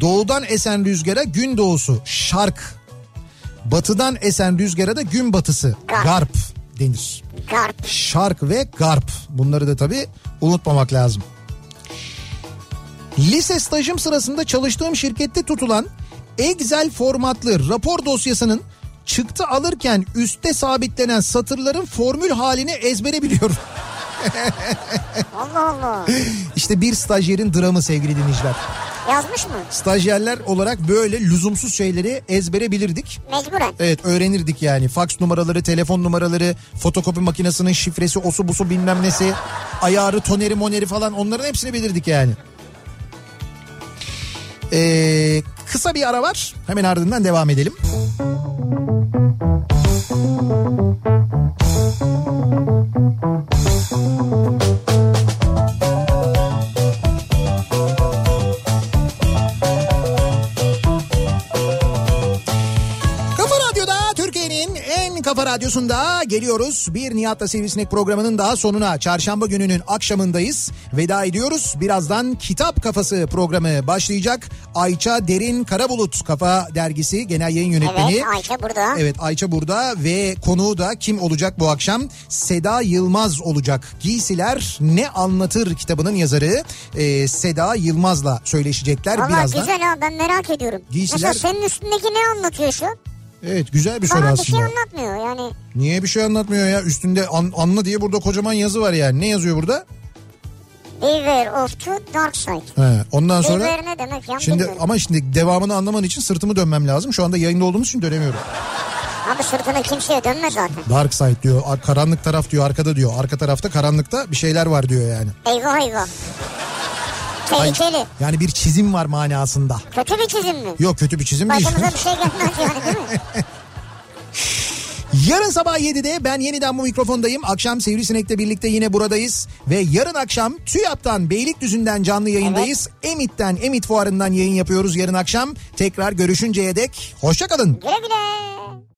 Doğudan esen rüzgara gün doğusu şark. Batıdan esen rüzgara da gün batısı Garp. garp denir. Garp. Şark ve garp. Bunları da tabii unutmamak lazım. Lise stajım sırasında çalıştığım şirkette tutulan Excel formatlı rapor dosyasının çıktı alırken üstte sabitlenen satırların formül halini ezbere biliyorum. Allah Allah. İşte bir stajyerin dramı sevgili dinleyiciler. Yazmış mı? Stajyerler olarak böyle lüzumsuz şeyleri ezbere bilirdik. Mecburen. Evet öğrenirdik yani. Faks numaraları, telefon numaraları, fotokopi makinesinin şifresi, osu busu bilmem nesi, ayarı, toneri, moneri falan onların hepsini bilirdik yani. Ee, kısa bir ara var. Hemen ardından devam edelim. Kafa thank you radyosunda geliyoruz. Bir Nihat'la Sivrisinek programının daha sonuna çarşamba gününün akşamındayız. Veda ediyoruz. Birazdan Kitap Kafası programı başlayacak. Ayça Derin Karabulut Kafa Dergisi Genel Yayın Yönetmeni. Evet Ayşe burada. Evet Ayça burada ve konuğu da kim olacak bu akşam? Seda Yılmaz olacak. Giysiler Ne Anlatır kitabının yazarı e, Seda Yılmaz'la söyleşecekler Valla birazdan. güzel ha ben merak ediyorum. Giysiler- Mesela senin üstündeki ne anlatıyor şu? Evet güzel bir soru Bana bir aslında. şey anlatmıyor yani. Niye bir şey anlatmıyor ya? Üstünde an, anla diye burada kocaman yazı var yani. Ne yazıyor burada? Beware of the dark side. He, ondan sonra Beware ne demek ya şimdi bilmiyorum. ama şimdi devamını anlaman için sırtımı dönmem lazım. Şu anda yayında olduğumuz için dönemiyorum. Abi sırtını kimseye dönme zaten. Dark side diyor. ar- Karanlık taraf diyor. Arkada diyor. Arka tarafta karanlıkta bir şeyler var diyor yani. Eyvah eyvah. Tehlikeli. Yani bir çizim var manasında. Kötü bir çizim mi? Yok kötü bir çizim değil. Başımıza bir şey gelmez yani değil mi? Yarın sabah 7'de ben yeniden bu mikrofondayım. Akşam Sivrisinek'le birlikte yine buradayız. Ve yarın akşam TÜYAP'tan Beylikdüzü'nden canlı yayındayız. Emit'ten, Emit Fuarı'ndan yayın yapıyoruz yarın akşam. Tekrar görüşünceye dek hoşçakalın. Güle güle.